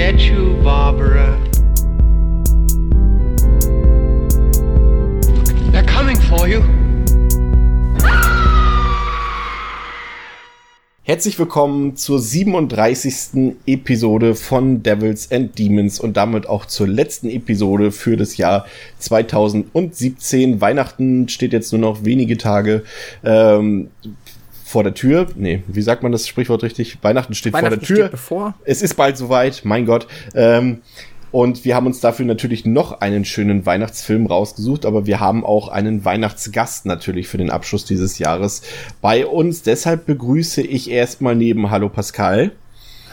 get you, Barbara. They're coming for you. Herzlich willkommen zur 37. Episode von Devils and Demons und damit auch zur letzten Episode für das Jahr 2017. Weihnachten steht jetzt nur noch wenige Tage ähm, vor der Tür. Nee, wie sagt man das Sprichwort richtig? Weihnachten steht Weihnachten vor der Tür. Steht bevor. Es ist bald soweit, mein Gott. Ähm, und wir haben uns dafür natürlich noch einen schönen Weihnachtsfilm rausgesucht, aber wir haben auch einen Weihnachtsgast natürlich für den Abschluss dieses Jahres bei uns. Deshalb begrüße ich erstmal neben Hallo Pascal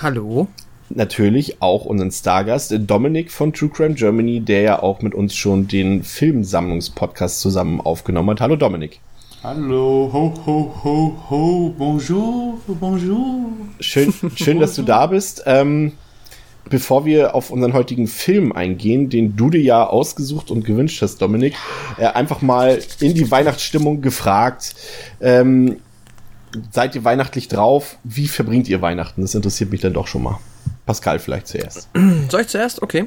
Hallo. natürlich auch unseren Stargast Dominik von True Crime Germany, der ja auch mit uns schon den Filmsammlungspodcast zusammen aufgenommen hat. Hallo Dominik. Hallo, ho, ho, ho, ho, bonjour, bonjour. Schön, schön, dass du da bist. Ähm, bevor wir auf unseren heutigen Film eingehen, den du dir ja ausgesucht und gewünscht hast, Dominik, äh, einfach mal in die Weihnachtsstimmung gefragt. Ähm, seid ihr weihnachtlich drauf? Wie verbringt ihr Weihnachten? Das interessiert mich dann doch schon mal. Pascal vielleicht zuerst. Soll ich zuerst? Okay.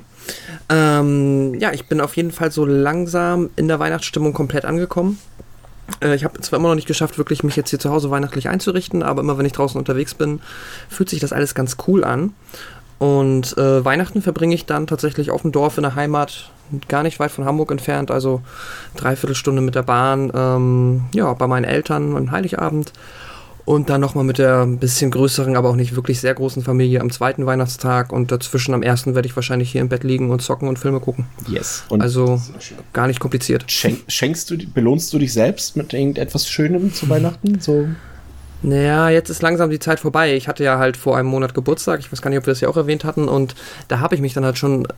Ähm, ja, ich bin auf jeden Fall so langsam in der Weihnachtsstimmung komplett angekommen. Äh, ich habe zwar immer noch nicht geschafft, wirklich mich jetzt hier zu Hause weihnachtlich einzurichten, aber immer wenn ich draußen unterwegs bin, fühlt sich das alles ganz cool an. Und äh, Weihnachten verbringe ich dann tatsächlich auf dem Dorf in der Heimat, gar nicht weit von Hamburg entfernt, also dreiviertel Stunde mit der Bahn, ähm, ja, bei meinen Eltern am Heiligabend. Und dann nochmal mit der ein bisschen größeren, aber auch nicht wirklich sehr großen Familie am zweiten Weihnachtstag. Und dazwischen am ersten werde ich wahrscheinlich hier im Bett liegen und zocken und Filme gucken. Yes. Und Also gar nicht kompliziert. schenk, schenkst du, belohnst du dich selbst mit irgendetwas Schönem zu Weihnachten? So. Naja, jetzt ist langsam die Zeit vorbei. Ich hatte ja halt vor einem Monat Geburtstag. Ich weiß gar nicht, ob wir das ja auch erwähnt hatten. Und da habe ich mich dann halt schon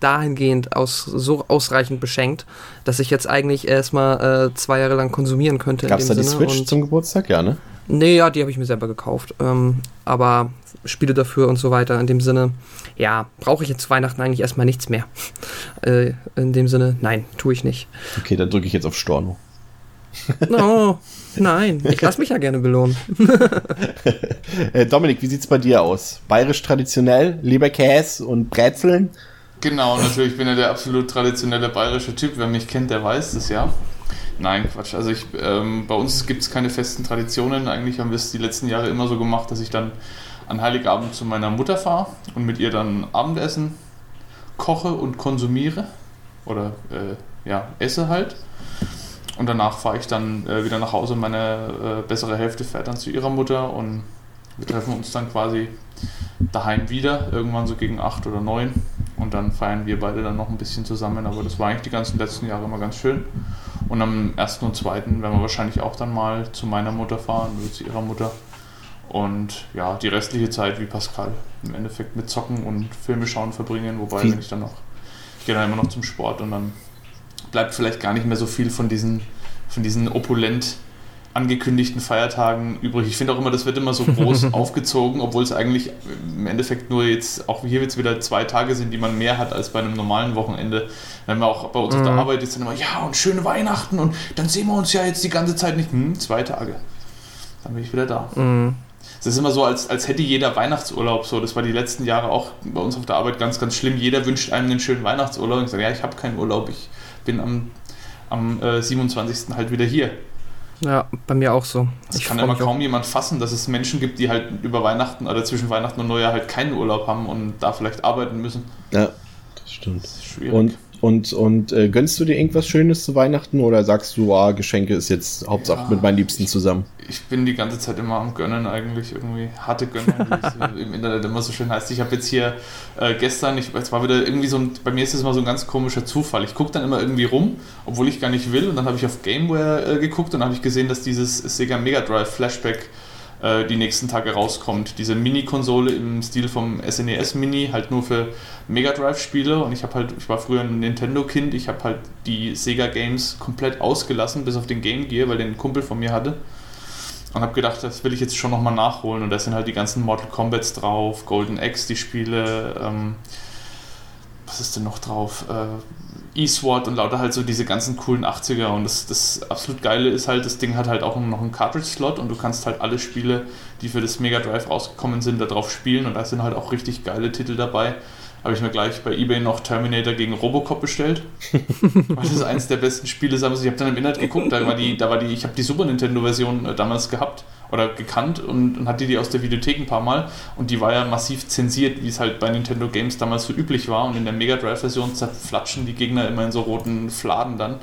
dahingehend aus, so ausreichend beschenkt, dass ich jetzt eigentlich erstmal äh, zwei Jahre lang konsumieren könnte. in Gab's da dem die Sinne. Switch Und- zum Geburtstag? Ja, ne? Nee, ja, die habe ich mir selber gekauft. Ähm, aber Spiele dafür und so weiter. In dem Sinne, ja, brauche ich jetzt Weihnachten eigentlich erstmal nichts mehr. äh, in dem Sinne, nein, tue ich nicht. Okay, dann drücke ich jetzt auf Storno. No, nein, ich lasse mich ja gerne belohnen. Äh, Dominik, wie sieht's bei dir aus? Bayerisch traditionell, Leberkäse und Brezeln? Genau, natürlich, ich bin ja der absolut traditionelle bayerische Typ. Wer mich kennt, der weiß das ja. Nein, Quatsch. Also ich, ähm, bei uns gibt es keine festen Traditionen. Eigentlich haben wir es die letzten Jahre immer so gemacht, dass ich dann an Heiligabend zu meiner Mutter fahre und mit ihr dann Abendessen koche und konsumiere. Oder äh, ja, esse halt. Und danach fahre ich dann äh, wieder nach Hause. Meine äh, bessere Hälfte fährt dann zu ihrer Mutter und wir treffen uns dann quasi daheim wieder, irgendwann so gegen 8 oder 9. Und dann feiern wir beide dann noch ein bisschen zusammen. Aber das war eigentlich die ganzen letzten Jahre immer ganz schön. Und am 1. und 2. werden wir wahrscheinlich auch dann mal zu meiner Mutter fahren oder zu ihrer Mutter. Und ja, die restliche Zeit wie Pascal im Endeffekt mit Zocken und Filme schauen verbringen. Wobei, wenn ich dann noch, ich gehe dann immer noch zum Sport und dann bleibt vielleicht gar nicht mehr so viel von diesen, von diesen opulent angekündigten Feiertagen übrig. Ich finde auch immer, das wird immer so groß aufgezogen, obwohl es eigentlich im Endeffekt nur jetzt, auch hier jetzt wieder zwei Tage sind, die man mehr hat als bei einem normalen Wochenende. Wenn man auch bei uns auf der Arbeit ist, dann immer, ja, und schöne Weihnachten und dann sehen wir uns ja jetzt die ganze Zeit nicht. Hm, zwei Tage. Dann bin ich wieder da. Mhm. Es ist immer so, als, als hätte jeder Weihnachtsurlaub so. Das war die letzten Jahre auch bei uns auf der Arbeit ganz, ganz schlimm. Jeder wünscht einem einen schönen Weihnachtsurlaub. Und ich sage, ja, ich habe keinen Urlaub. Ich bin am, am äh, 27. halt wieder hier. Ja, bei mir auch so. Das Ich kann mich auch. kaum jemand fassen, dass es Menschen gibt, die halt über Weihnachten oder zwischen Weihnachten und Neujahr halt keinen Urlaub haben und da vielleicht arbeiten müssen. Ja, das stimmt. Das ist schwierig. Und, und, und äh, gönnst du dir irgendwas Schönes zu Weihnachten oder sagst du, ah, Geschenke ist jetzt Hauptsache Ja. mit meinen Liebsten zusammen? ich bin die ganze Zeit immer am Gönnen eigentlich, irgendwie harte Gönnen, wie es äh, im Internet immer so schön heißt. Ich habe jetzt hier äh, gestern, ich, es war wieder irgendwie so ein, bei mir ist es immer so ein ganz komischer Zufall. Ich gucke dann immer irgendwie rum, obwohl ich gar nicht will und dann habe ich auf Gameware äh, geguckt und habe ich gesehen, dass dieses Sega Mega Drive Flashback äh, die nächsten Tage rauskommt. Diese Mini-Konsole im Stil vom SNES Mini, halt nur für Mega Drive-Spiele und ich habe halt, ich war früher ein Nintendo-Kind, ich habe halt die Sega Games komplett ausgelassen, bis auf den Game Gear, weil den ein Kumpel von mir hatte. Und habe gedacht, das will ich jetzt schon nochmal nachholen. Und da sind halt die ganzen Mortal Kombats drauf, Golden Axe, die Spiele, ähm, was ist denn noch drauf? Äh, E-Sword und lauter halt so diese ganzen coolen 80er. Und das, das absolut Geile ist halt, das Ding hat halt auch noch einen Cartridge-Slot und du kannst halt alle Spiele, die für das Mega Drive rausgekommen sind, da drauf spielen. Und da sind halt auch richtig geile Titel dabei. habe ich mir gleich bei eBay noch Terminator gegen Robocop bestellt. weil das eins der besten Spiele ist. Ich habe dann im Internet geguckt, da war die, da war die, ich habe die Super Nintendo-Version äh, damals gehabt oder gekannt und, und hatte die aus der Videothek ein paar Mal und die war ja massiv zensiert, wie es halt bei Nintendo Games damals so üblich war. Und in der Mega Drive-Version zerflatschen die Gegner immer in so roten Fladen dann,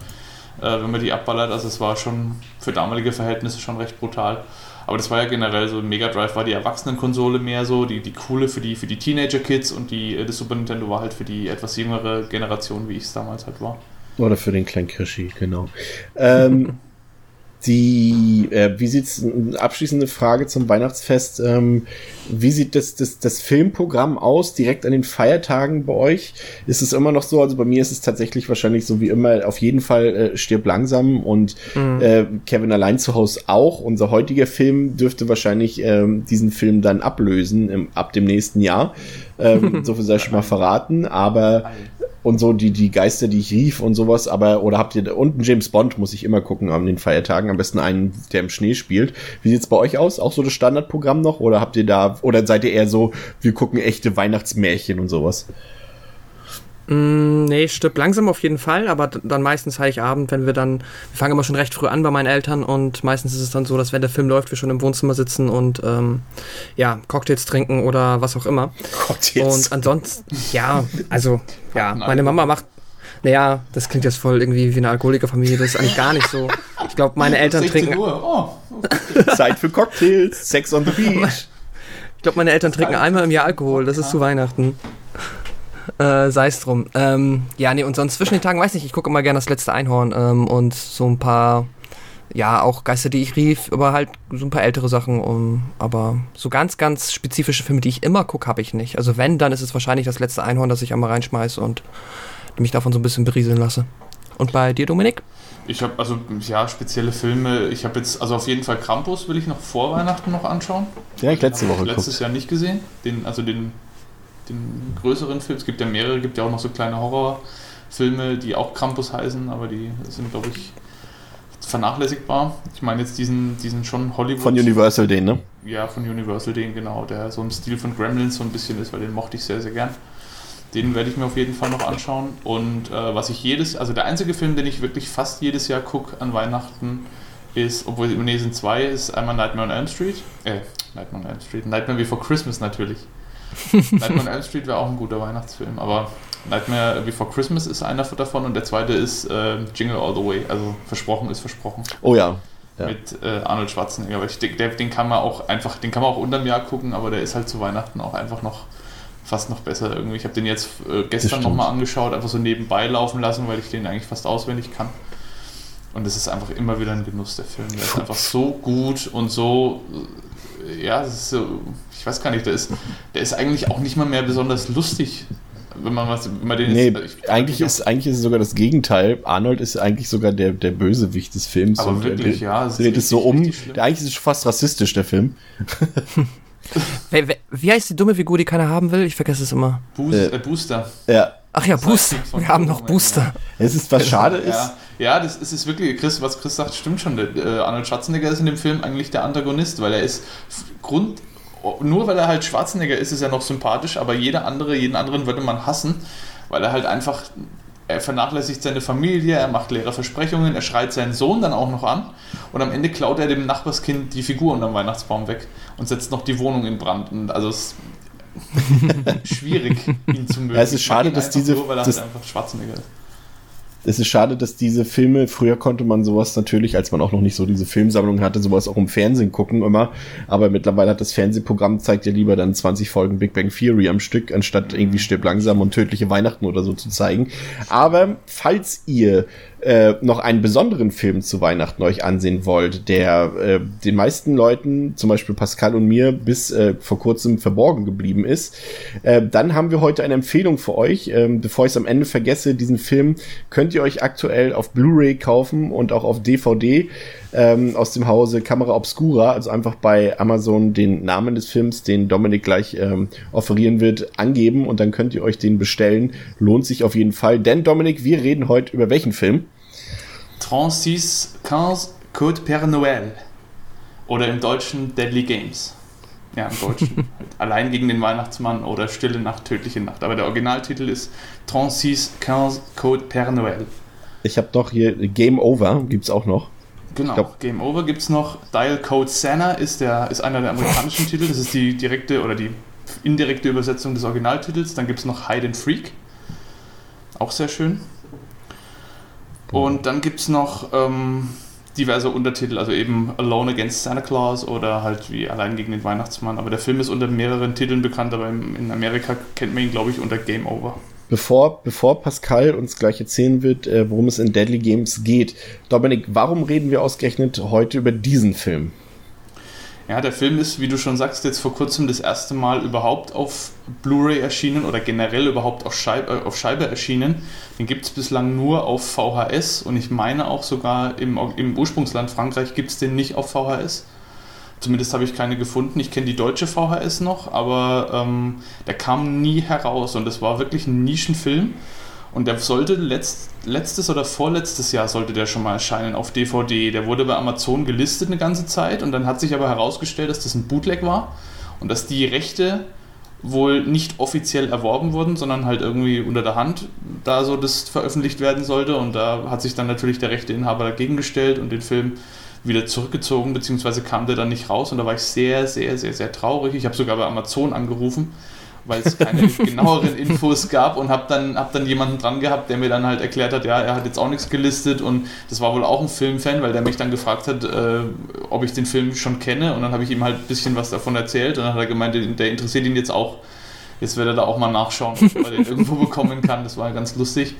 äh, wenn man die abballert. Also es war schon für damalige Verhältnisse schon recht brutal. Aber das war ja generell so, Mega Drive war die Erwachsenenkonsole mehr so, die, die coole für die, für die Teenager-Kids und die, äh, das Super Nintendo war halt für die etwas jüngere Generation, wie ich es damals halt war. Oder für den kleinen Kirschi, genau. Ähm, die, äh, wie sieht's, abschließende Frage zum Weihnachtsfest, ähm, wie sieht das, das, das Filmprogramm aus, direkt an den Feiertagen bei euch? Ist es immer noch so, also bei mir ist es tatsächlich wahrscheinlich so wie immer, auf jeden Fall äh, stirb langsam und mhm. äh, Kevin allein zu Hause auch. Unser heutiger Film dürfte wahrscheinlich ähm, diesen Film dann ablösen im, ab dem nächsten Jahr. Ähm, so viel sei schon mal verraten, aber und so die, die Geister, die ich rief und sowas, aber, oder habt ihr, und James Bond muss ich immer gucken an den Feiertagen, am besten einen, der im Schnee spielt. Wie sieht's bei euch aus? Auch so das Standardprogramm noch? Oder habt ihr da, oder seid ihr eher so, wir gucken echte Weihnachtsmärchen und sowas? Mm, nee, stirbt langsam auf jeden Fall, aber dann meistens Heiligabend, wenn wir dann, wir fangen immer schon recht früh an bei meinen Eltern und meistens ist es dann so, dass wenn der Film läuft, wir schon im Wohnzimmer sitzen und ähm, ja, Cocktails trinken oder was auch immer. Cocktails. Und ansonsten, ja, also, ja, meine Mama macht, naja, das klingt jetzt voll irgendwie wie eine Alkoholikerfamilie, das ist eigentlich gar nicht so. Ich glaube, meine Eltern trinken. Oh. Zeit für Cocktails, Sex on the Beach. Ich glaube, meine Eltern trinken einmal im Jahr Alkohol, das ist zu Weihnachten. Äh, Sei es drum. Ähm, ja, nee, und sonst zwischen den Tagen, weiß nicht, ich gucke immer gerne das letzte Einhorn ähm, und so ein paar, ja, auch Geister, die ich rief, aber halt so ein paar ältere Sachen. Um, aber so ganz, ganz spezifische Filme, die ich immer gucke, habe ich nicht. Also wenn, dann ist es wahrscheinlich das letzte Einhorn, das ich einmal reinschmeiße und mich davon so ein bisschen berieseln lasse. Und bei dir, Dominik? Ich habe also ja spezielle Filme. Ich habe jetzt also auf jeden Fall Krampus will ich noch vor Weihnachten noch anschauen. Ja, ich letzte Woche ich letztes Jahr nicht gesehen. Den also den den größeren Film. Es gibt ja mehrere, gibt ja auch noch so kleine Horrorfilme, die auch Krampus heißen, aber die sind, glaube ich, vernachlässigbar. Ich meine jetzt diesen, diesen schon Hollywood. Von Universal den, ne? Ja, von Universal den, genau, der so im Stil von Gremlins so ein bisschen ist, weil den mochte ich sehr, sehr gern. Den werde ich mir auf jeden Fall noch anschauen. Und äh, was ich jedes, also der einzige Film, den ich wirklich fast jedes Jahr gucke an Weihnachten, ist, obwohl nee, sind zwei, ist einmal Nightmare on Elm Street. Äh, Nightmare on Elm Street. Nightmare Before Christmas natürlich. Nightmare on Elm Street wäre auch ein guter Weihnachtsfilm, aber Nightmare Before Christmas ist einer davon und der zweite ist äh, Jingle All the Way. Also versprochen ist versprochen. Oh ja. ja. Mit äh, Arnold Schwarzenegger. Aber ich denke, den kann man auch einfach, den kann man auch unterm Jahr gucken, aber der ist halt zu Weihnachten auch einfach noch fast noch besser irgendwie. Ich habe den jetzt äh, gestern nochmal angeschaut, einfach so nebenbei laufen lassen, weil ich den eigentlich fast auswendig kann. Und es ist einfach immer wieder ein Genuss, der Film. Der ist einfach so gut und so, äh, ja, es ist so, ich weiß gar nicht, der ist, der ist eigentlich auch nicht mal mehr besonders lustig. Wenn man, was, wenn man den nee, jetzt, ich, eigentlich, ist, eigentlich ist es sogar das Gegenteil. Arnold ist eigentlich sogar der, der Bösewicht des Films. Aber wirklich, der, ja. Das dreht es so um. Der, eigentlich ist es fast rassistisch, der Film. wie, wie heißt die dumme Figur, die keiner haben will? Ich vergesse es immer. Boost, äh, Booster. Ja. Ach ja, Booster. Wir haben noch Booster. Es ist was schade ist. Ja, ja, das ist, ist wirklich, Chris, was Chris sagt, stimmt schon. Der, äh, Arnold Schwarzenegger ist in dem Film eigentlich der Antagonist, weil er ist Grund, nur weil er halt Schwarzenegger ist, ist er noch sympathisch, aber jeder andere, jeden anderen würde man hassen, weil er halt einfach, er vernachlässigt seine Familie, er macht leere Versprechungen, er schreit seinen Sohn dann auch noch an und am Ende klaut er dem Nachbarskind die Figur unterm Weihnachtsbaum weg und setzt noch die Wohnung in Brand. Und also es ist schwierig, ihn zu mögen. Ja, es ist schade, dass diese. Nur, weil er das, halt einfach Schwarzenegger ist es ist schade, dass diese Filme, früher konnte man sowas natürlich, als man auch noch nicht so diese Filmsammlung hatte, sowas auch im Fernsehen gucken immer. Aber mittlerweile hat das Fernsehprogramm zeigt ja lieber dann 20 Folgen Big Bang Theory am Stück, anstatt irgendwie stirb langsam und tödliche Weihnachten oder so zu zeigen. Aber falls ihr äh, noch einen besonderen Film zu Weihnachten euch ansehen wollt, der äh, den meisten Leuten, zum Beispiel Pascal und mir, bis äh, vor kurzem verborgen geblieben ist, äh, dann haben wir heute eine Empfehlung für euch. Ähm, bevor ich es am Ende vergesse, diesen Film könnt ihr euch aktuell auf Blu-ray kaufen und auch auf DVD ähm, aus dem Hause Camera Obscura, also einfach bei Amazon den Namen des Films, den Dominik gleich ähm, offerieren wird, angeben und dann könnt ihr euch den bestellen. Lohnt sich auf jeden Fall. Denn Dominik, wir reden heute über welchen Film? 36 Code Père Noël oder im Deutschen Deadly Games. ja, im Deutschen. Allein gegen den Weihnachtsmann oder Stille Nacht, tödliche Nacht. Aber der Originaltitel ist 36 15 Code Père Noël. Ich habe noch hier Game Over, gibt's auch noch. Genau, glaub- Game Over gibt es noch. Dial Code Santa ist, der, ist einer der amerikanischen Titel. Das ist die direkte oder die indirekte Übersetzung des Originaltitels. Dann gibt es noch Hide and Freak. Auch sehr schön. Und dann gibt es noch ähm, diverse Untertitel, also eben Alone Against Santa Claus oder halt wie Allein gegen den Weihnachtsmann. Aber der Film ist unter mehreren Titeln bekannt, aber in Amerika kennt man ihn, glaube ich, unter Game Over. Bevor, bevor Pascal uns gleich erzählen wird, äh, worum es in Deadly Games geht, Dominik, warum reden wir ausgerechnet heute über diesen Film? Ja, der Film ist, wie du schon sagst, jetzt vor kurzem das erste Mal überhaupt auf Blu-ray erschienen oder generell überhaupt auf Scheibe, äh, auf Scheibe erschienen. Den gibt es bislang nur auf VHS und ich meine auch sogar im, im Ursprungsland Frankreich gibt es den nicht auf VHS. Zumindest habe ich keine gefunden. Ich kenne die deutsche VHS noch, aber ähm, der kam nie heraus und das war wirklich ein Nischenfilm. Und der sollte letzt, letztes oder vorletztes Jahr sollte der schon mal erscheinen auf DVD. Der wurde bei Amazon gelistet eine ganze Zeit und dann hat sich aber herausgestellt, dass das ein Bootleg war und dass die Rechte wohl nicht offiziell erworben wurden, sondern halt irgendwie unter der Hand da so das veröffentlicht werden sollte. Und da hat sich dann natürlich der Rechteinhaber dagegen gestellt und den Film wieder zurückgezogen, beziehungsweise kam der dann nicht raus. Und da war ich sehr, sehr, sehr, sehr traurig. Ich habe sogar bei Amazon angerufen, weil es keine genaueren Infos gab und habe dann, hab dann jemanden dran gehabt, der mir dann halt erklärt hat, ja, er hat jetzt auch nichts gelistet und das war wohl auch ein Filmfan, weil der mich dann gefragt hat, äh, ob ich den Film schon kenne und dann habe ich ihm halt ein bisschen was davon erzählt und dann hat er gemeint, der interessiert ihn jetzt auch. Jetzt wird er da auch mal nachschauen, ob er den irgendwo bekommen kann. Das war ganz lustig.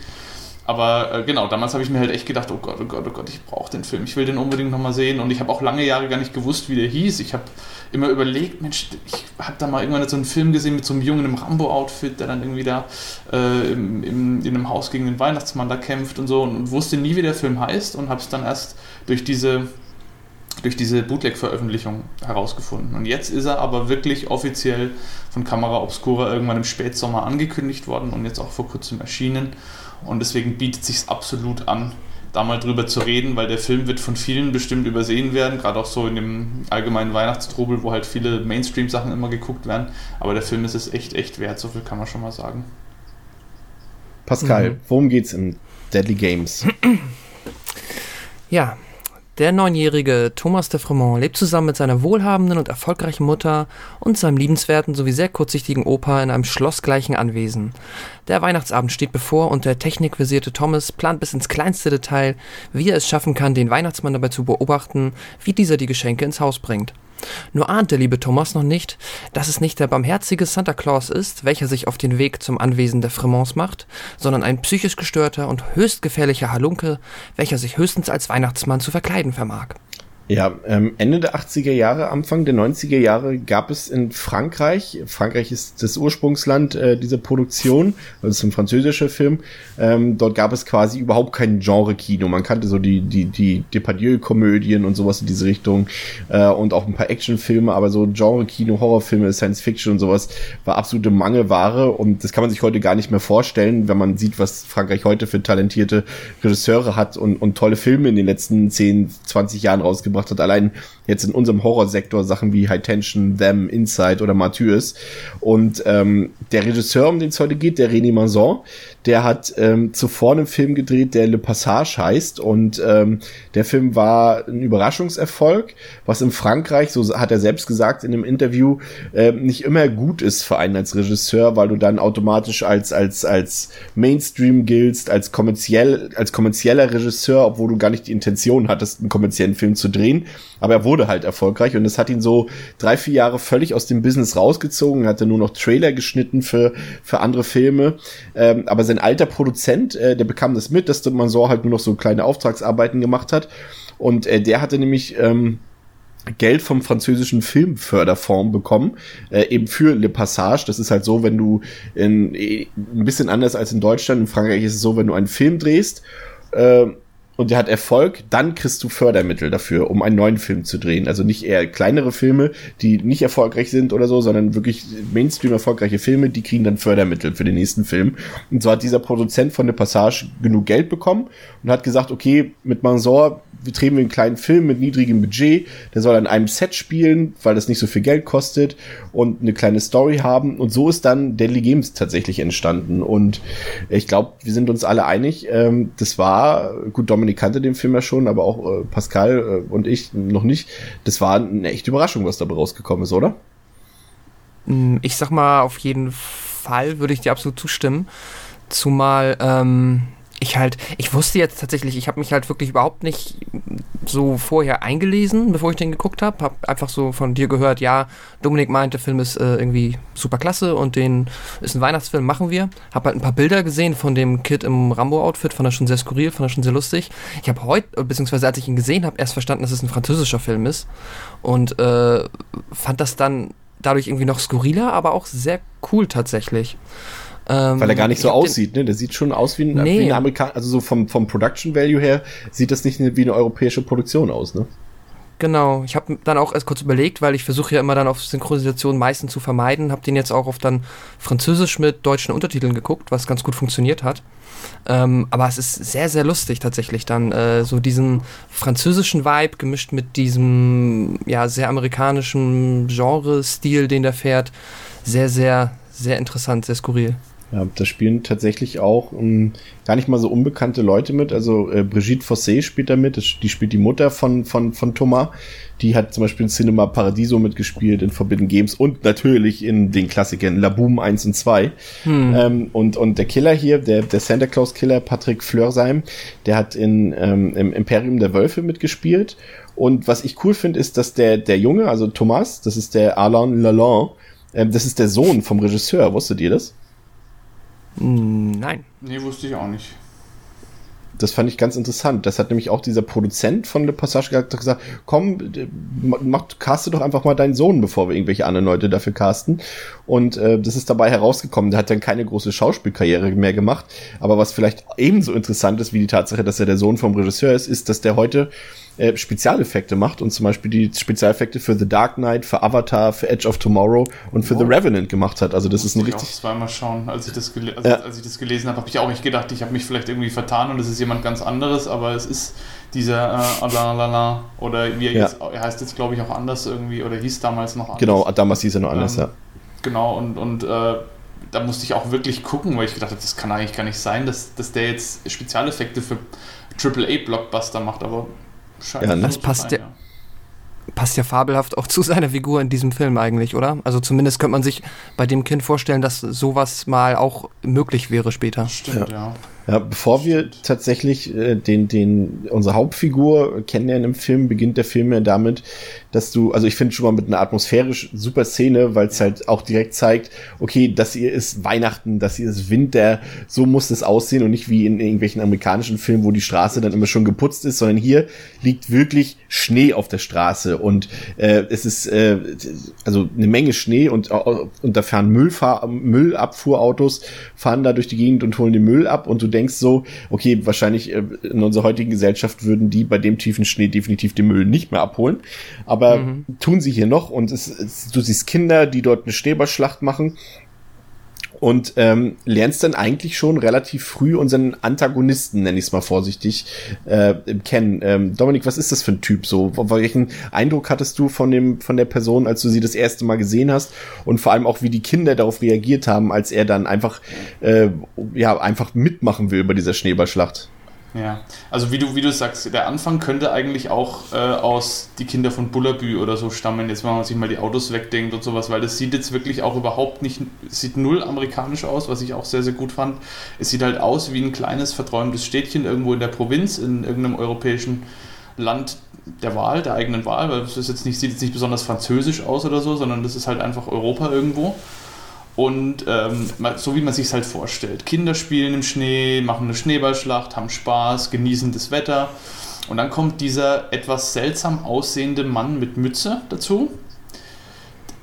Aber äh, genau, damals habe ich mir halt echt gedacht, oh Gott, oh Gott, oh Gott, ich brauche den Film, ich will den unbedingt nochmal sehen. Und ich habe auch lange Jahre gar nicht gewusst, wie der hieß. Ich habe immer überlegt, Mensch, ich habe da mal irgendwann so einen Film gesehen mit so einem Jungen im Rambo-Outfit, der dann irgendwie da äh, im, im, in einem Haus gegen den Weihnachtsmann da kämpft und so und, und wusste nie, wie der Film heißt und habe es dann erst durch diese durch diese Bootleg-Veröffentlichung herausgefunden. Und jetzt ist er aber wirklich offiziell von Camera Obscura irgendwann im Spätsommer angekündigt worden und jetzt auch vor kurzem erschienen. Und deswegen bietet sich absolut an, da mal drüber zu reden, weil der Film wird von vielen bestimmt übersehen werden, gerade auch so in dem allgemeinen Weihnachtstrubel, wo halt viele Mainstream-Sachen immer geguckt werden. Aber der Film ist es echt, echt wert, so viel kann man schon mal sagen. Pascal, worum geht's in Deadly Games? Ja, der neunjährige Thomas de Fremont lebt zusammen mit seiner wohlhabenden und erfolgreichen Mutter und seinem liebenswerten sowie sehr kurzsichtigen Opa in einem schlossgleichen Anwesen. Der Weihnachtsabend steht bevor und der technikversierte Thomas plant bis ins kleinste Detail, wie er es schaffen kann, den Weihnachtsmann dabei zu beobachten, wie dieser die Geschenke ins Haus bringt. Nur ahnt der liebe Thomas noch nicht, dass es nicht der barmherzige Santa Claus ist, welcher sich auf den Weg zum Anwesen der Fremonts macht, sondern ein psychisch gestörter und höchst gefährlicher Halunke, welcher sich höchstens als Weihnachtsmann zu verkleiden vermag. Ja, ähm, Ende der 80er Jahre, Anfang der 90er Jahre gab es in Frankreich, Frankreich ist das Ursprungsland äh, dieser Produktion, also es ist ein französischer Film, ähm, dort gab es quasi überhaupt kein Genre-Kino. Man kannte so die, die, die Depardieu-Komödien und sowas in diese Richtung äh, und auch ein paar Actionfilme, aber so Genre-Kino, Horrorfilme, Science-Fiction und sowas war absolute Mangelware und das kann man sich heute gar nicht mehr vorstellen, wenn man sieht, was Frankreich heute für talentierte Regisseure hat und, und tolle Filme in den letzten 10, 20 Jahren rausgebracht hat. Allein jetzt in unserem Horrorsektor Sachen wie High Tension, Them, Inside oder Martyrs. Und ähm, der Regisseur, um den es heute geht, der René Mazon, der hat ähm, zuvor einen Film gedreht, der Le Passage heißt. Und ähm, der Film war ein Überraschungserfolg, was in Frankreich, so hat er selbst gesagt in einem Interview, äh, nicht immer gut ist für einen als Regisseur, weil du dann automatisch als, als, als Mainstream giltst, als kommerziell, als kommerzieller Regisseur, obwohl du gar nicht die Intention hattest, einen kommerziellen Film zu drehen. Aber er wurde halt erfolgreich und es hat ihn so drei, vier Jahre völlig aus dem Business rausgezogen, hatte nur noch Trailer geschnitten für, für andere Filme. Ähm, aber sein alter Produzent, äh, der bekam das mit, dass man so halt nur noch so kleine Auftragsarbeiten gemacht hat. Und äh, der hatte nämlich ähm, Geld vom französischen Filmförderfonds bekommen, äh, eben für Le Passage. Das ist halt so, wenn du in, ein bisschen anders als in Deutschland, in Frankreich ist es so, wenn du einen Film drehst, äh, und der hat Erfolg, dann kriegst du Fördermittel dafür, um einen neuen Film zu drehen. Also nicht eher kleinere Filme, die nicht erfolgreich sind oder so, sondern wirklich Mainstream erfolgreiche Filme, die kriegen dann Fördermittel für den nächsten Film. Und so hat dieser Produzent von der Passage genug Geld bekommen und hat gesagt, okay, mit Mansour drehen wir einen kleinen Film mit niedrigem Budget, der soll an einem Set spielen, weil das nicht so viel Geld kostet und eine kleine Story haben. Und so ist dann Deadly Games tatsächlich entstanden. Und ich glaube, wir sind uns alle einig, ähm, das war, gut, Dominik kannte den Film ja schon, aber auch äh, Pascal äh, und ich noch nicht. Das war eine echte Überraschung, was dabei rausgekommen ist, oder? Mm, ich sag mal, auf jeden Fall würde ich dir absolut zustimmen. Zumal, ähm, ich halt, ich wusste jetzt tatsächlich, ich habe mich halt wirklich überhaupt nicht so vorher eingelesen, bevor ich den geguckt habe. Hab einfach so von dir gehört, ja, Dominik meint, der Film ist äh, irgendwie super klasse und den ist ein Weihnachtsfilm, machen wir. Hab halt ein paar Bilder gesehen von dem Kid im Rambo-Outfit, fand er schon sehr skurril, fand er schon sehr lustig. Ich habe heute, beziehungsweise als ich ihn gesehen habe, erst verstanden, dass es ein französischer Film ist und äh, fand das dann dadurch irgendwie noch skurriler, aber auch sehr cool tatsächlich. Ähm, Weil er gar nicht so aussieht, ne? Der sieht schon aus wie ein, nee. wie ein Amerikaner, also so vom, vom Production Value her sieht das nicht wie eine europäische Produktion aus, ne? Genau, ich habe dann auch erst kurz überlegt, weil ich versuche ja immer dann auf Synchronisation meistens zu vermeiden, habe den jetzt auch auf dann Französisch mit deutschen Untertiteln geguckt, was ganz gut funktioniert hat. Ähm, aber es ist sehr, sehr lustig tatsächlich dann, äh, so diesen französischen Vibe gemischt mit diesem, ja, sehr amerikanischen Genre-Stil, den der fährt. Sehr, sehr, sehr interessant, sehr skurril. Ja, da spielen tatsächlich auch um, ähm, gar nicht mal so unbekannte Leute mit. Also äh, Brigitte Fossé spielt da mit. Die spielt die Mutter von, von, von Thomas. Die hat zum Beispiel in Cinema Paradiso mitgespielt, in Forbidden Games und natürlich in den Klassikern La Boom 1 und 2. Hm. Ähm, und, und der Killer hier, der, der Santa Claus Killer, Patrick Fleursheim, der hat in, ähm, im Imperium der Wölfe mitgespielt. Und was ich cool finde, ist, dass der, der Junge, also Thomas, das ist der Alain Lalande, ähm, das ist der Sohn vom Regisseur. Wusstet ihr das? Nein. Nee, wusste ich auch nicht. Das fand ich ganz interessant. Das hat nämlich auch dieser Produzent von der Passage gesagt, komm, mach, caste doch einfach mal deinen Sohn, bevor wir irgendwelche anderen Leute dafür casten. Und äh, das ist dabei herausgekommen. Der hat dann keine große Schauspielkarriere mehr gemacht. Aber was vielleicht ebenso interessant ist wie die Tatsache, dass er der Sohn vom Regisseur ist, ist, dass der heute äh, Spezialeffekte macht und zum Beispiel die Spezialeffekte für The Dark Knight, für Avatar, für Edge of Tomorrow und für oh. The Revenant gemacht hat. Also das ist ein richtig. Ich zweimal schauen, als ich das, gele also, ja. als ich das gelesen habe, habe ich auch nicht gedacht, ich habe mich vielleicht irgendwie vertan und es ist jemand ganz anderes, aber es ist dieser äh, Alalala oder wie er ja. jetzt, er heißt jetzt glaube ich auch anders irgendwie oder hieß damals noch anders. Genau, damals hieß er noch anders, ähm, ja. Genau und und äh, da musste ich auch wirklich gucken, weil ich gedacht habe, das kann eigentlich gar nicht sein, dass, dass der jetzt Spezialeffekte für AAA-Blockbuster macht, aber Scheint ja, ne? das passt sein, ja, ja, passt ja fabelhaft auch zu seiner Figur in diesem Film eigentlich, oder? Also zumindest könnte man sich bei dem Kind vorstellen, dass sowas mal auch möglich wäre später. Stimmt, ja. ja. Ja, bevor wir tatsächlich äh, den, den, unsere Hauptfigur kennenlernen im Film, beginnt der Film ja damit, dass du, also ich finde schon mal mit einer atmosphärisch super Szene, weil es halt auch direkt zeigt, okay, das hier ist Weihnachten, das hier ist Winter, so muss es aussehen und nicht wie in irgendwelchen amerikanischen Filmen, wo die Straße dann immer schon geputzt ist, sondern hier liegt wirklich Schnee auf der Straße und äh, es ist äh, also eine Menge Schnee und, und da fahren Müllfahr Müllabfuhrautos, fahren da durch die Gegend und holen den Müll ab und du denkst so, okay, wahrscheinlich äh, in unserer heutigen Gesellschaft würden die bei dem tiefen Schnee definitiv den Müll nicht mehr abholen. Aber mhm. tun sie hier noch und es, es, du siehst Kinder, die dort eine Stäberschlacht machen und ähm, lernst dann eigentlich schon relativ früh unseren Antagonisten, nenne ich es mal vorsichtig, äh, kennen. Ähm, Dominik, was ist das für ein Typ so? Welchen Eindruck hattest du von dem von der Person, als du sie das erste Mal gesehen hast und vor allem auch wie die Kinder darauf reagiert haben, als er dann einfach äh, ja einfach mitmachen will bei dieser Schneeballschlacht? Ja, also wie du, wie du sagst, der Anfang könnte eigentlich auch äh, aus die Kinder von Bullabü oder so stammen, jetzt wenn man sich mal die Autos wegdenkt und sowas, weil das sieht jetzt wirklich auch überhaupt nicht, sieht null amerikanisch aus, was ich auch sehr, sehr gut fand. Es sieht halt aus wie ein kleines, verträumtes Städtchen irgendwo in der Provinz, in irgendeinem europäischen Land der Wahl, der eigenen Wahl, weil das ist jetzt nicht, sieht jetzt nicht besonders französisch aus oder so, sondern das ist halt einfach Europa irgendwo. Und ähm, so wie man sich halt vorstellt. Kinder spielen im Schnee, machen eine Schneeballschlacht, haben Spaß, genießen das Wetter. Und dann kommt dieser etwas seltsam aussehende Mann mit Mütze dazu.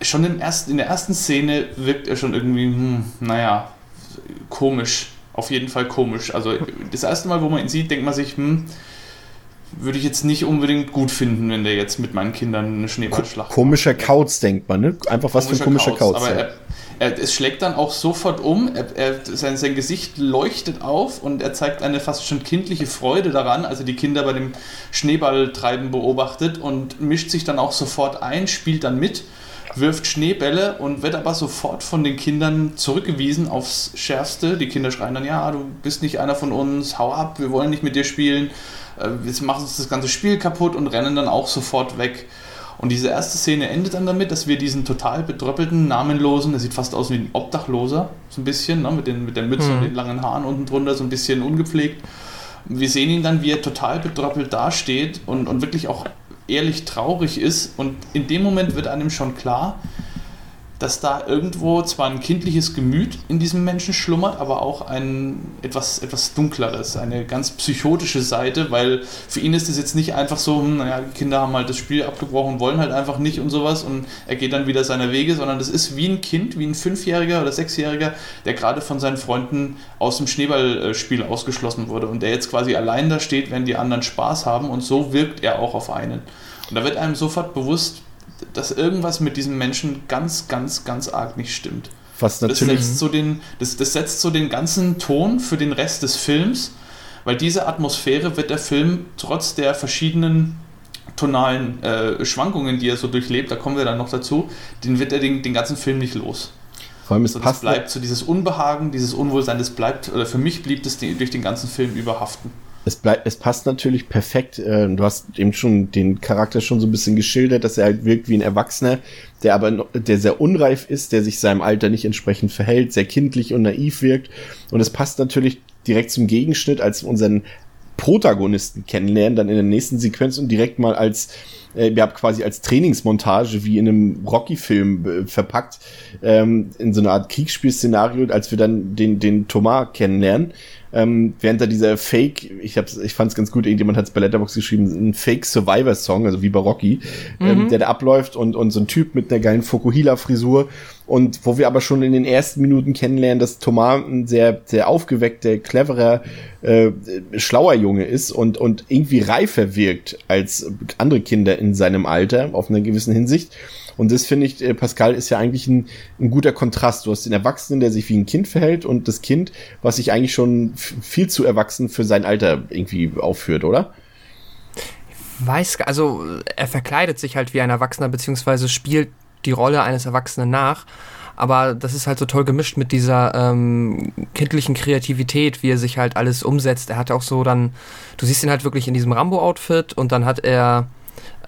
Schon im ersten, in der ersten Szene wirkt er schon irgendwie, hm, naja, komisch. Auf jeden Fall komisch. Also das erste Mal, wo man ihn sieht, denkt man sich, hm, würde ich jetzt nicht unbedingt gut finden, wenn der jetzt mit meinen Kindern eine Schneeballschlacht Komischer Kauz, denkt man, ne? Einfach was für ein komischer Kauz. aber ja. er, es schlägt dann auch sofort um, er, er, sein, sein Gesicht leuchtet auf und er zeigt eine fast schon kindliche Freude daran, also die Kinder bei dem Schneeballtreiben beobachtet und mischt sich dann auch sofort ein, spielt dann mit, wirft Schneebälle und wird aber sofort von den Kindern zurückgewiesen aufs Schärfste. Die Kinder schreien dann, ja, du bist nicht einer von uns, hau ab, wir wollen nicht mit dir spielen, äh, jetzt macht uns das ganze Spiel kaputt und rennen dann auch sofort weg. Und diese erste Szene endet dann damit, dass wir diesen total betröppelten, namenlosen, der sieht fast aus wie ein Obdachloser, so ein bisschen, ne, mit, den, mit der Mütze Mhm. und den langen Haaren unten drunter, so ein bisschen ungepflegt. Wir sehen ihn dann, wie er total betröppelt dasteht und, und wirklich auch ehrlich traurig ist. Und in dem Moment wird einem schon klar, dass da irgendwo zwar ein kindliches Gemüt in diesem Menschen schlummert, aber auch ein etwas, etwas dunkleres, eine ganz psychotische Seite, weil für ihn ist es jetzt nicht einfach so, hm, naja, die Kinder haben halt das Spiel abgebrochen, wollen halt einfach nicht und sowas und er geht dann wieder seiner Wege, sondern das ist wie ein Kind, wie ein Fünfjähriger oder Sechsjähriger, der gerade von seinen Freunden aus dem Schneeballspiel ausgeschlossen wurde und der jetzt quasi allein da steht, wenn die anderen Spaß haben und so wirkt er auch auf einen. Und da wird einem sofort bewusst, dass irgendwas mit diesem Menschen ganz, ganz, ganz arg nicht stimmt. Was Das natürlich. setzt, so den, das, das setzt so den ganzen Ton für den Rest des Films, weil diese Atmosphäre wird der Film trotz der verschiedenen tonalen äh, Schwankungen, die er so durchlebt, da kommen wir dann noch dazu, den wird er den, den ganzen Film nicht los. Vor allem, es So, das passt. bleibt so dieses Unbehagen, dieses Unwohlsein, das bleibt, oder für mich blieb das durch den ganzen Film überhaften. Es, bleibt, es passt natürlich perfekt. Äh, du hast eben schon den Charakter schon so ein bisschen geschildert, dass er halt wirkt wie ein Erwachsener, der aber der sehr unreif ist, der sich seinem Alter nicht entsprechend verhält, sehr kindlich und naiv wirkt. Und es passt natürlich direkt zum Gegenschnitt, als wir unseren Protagonisten kennenlernen, dann in der nächsten Sequenz und direkt mal als äh, ja, quasi als Trainingsmontage wie in einem Rocky-Film äh, verpackt, ähm, in so einer Art Kriegsspielszenario, als wir dann den, den Thomas kennenlernen. Ähm, während da dieser Fake, ich hab's, ich fand's ganz gut, irgendjemand hat's bei Letterboxd geschrieben, ein Fake Survivor Song, also wie bei Rocky, ähm, der da abläuft und, und so ein Typ mit einer geilen Fokuhila-Frisur und wo wir aber schon in den ersten Minuten kennenlernen, dass Thomas ein sehr, sehr aufgeweckter, cleverer, äh, schlauer Junge ist und, und irgendwie reifer wirkt als andere Kinder in seinem Alter, auf einer gewissen Hinsicht. Und das finde ich, äh, Pascal ist ja eigentlich ein, ein guter Kontrast. Du hast den Erwachsenen, der sich wie ein Kind verhält und das Kind, was sich eigentlich schon viel zu erwachsen für sein Alter irgendwie aufführt, oder? weiß, also er verkleidet sich halt wie ein Erwachsener, beziehungsweise spielt die Rolle eines Erwachsenen nach. Aber das ist halt so toll gemischt mit dieser ähm, kindlichen Kreativität, wie er sich halt alles umsetzt. Er hat auch so dann, du siehst ihn halt wirklich in diesem Rambo-Outfit und dann hat er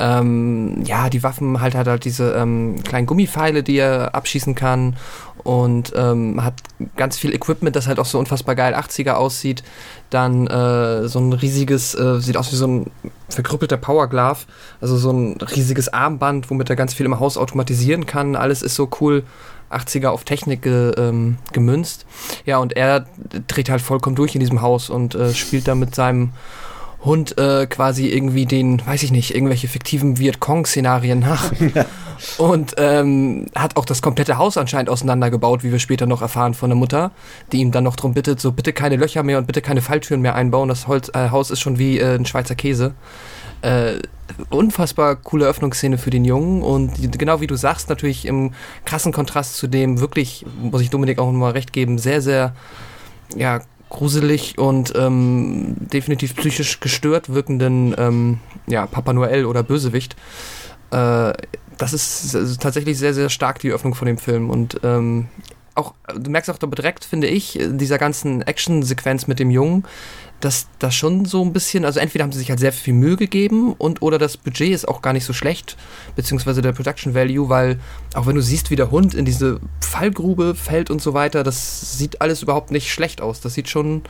ähm, ja die Waffen halt hat halt diese ähm, kleinen Gummipfeile, die er abschießen kann und ähm, hat ganz viel Equipment, das halt auch so unfassbar geil 80er aussieht. Dann äh, so ein riesiges, äh, sieht aus wie so ein verkrüppelter Powerglove, also so ein riesiges Armband, womit er ganz viel im Haus automatisieren kann. Alles ist so cool 80er auf Technik ge, ähm, gemünzt. Ja, und er dreht halt vollkommen durch in diesem Haus und äh, spielt da mit seinem Hund äh, quasi irgendwie den, weiß ich nicht, irgendwelche fiktiven Vietcong-Szenarien nach. Und ähm, hat auch das komplette Haus anscheinend auseinandergebaut, wie wir später noch erfahren von der Mutter, die ihm dann noch drum bittet, so bitte keine Löcher mehr und bitte keine Falltüren mehr einbauen. Das Holz, äh, Haus ist schon wie äh, ein Schweizer Käse. Äh, unfassbar coole Öffnungsszene für den Jungen und die, genau wie du sagst, natürlich im krassen Kontrast zu dem wirklich, muss ich Dominik auch nochmal recht geben, sehr, sehr ja, gruselig und ähm, definitiv psychisch gestört wirkenden ähm, ja, Papa Noel oder Bösewicht. Äh, das ist s- tatsächlich sehr, sehr stark die Öffnung von dem Film und ähm, auch, du merkst auch direkt, finde ich, dieser ganzen Action-Sequenz mit dem Jungen, dass das schon so ein bisschen, also entweder haben sie sich halt sehr viel Mühe gegeben und oder das Budget ist auch gar nicht so schlecht, beziehungsweise der Production Value, weil auch wenn du siehst, wie der Hund in diese Fallgrube fällt und so weiter, das sieht alles überhaupt nicht schlecht aus. Das sieht schon,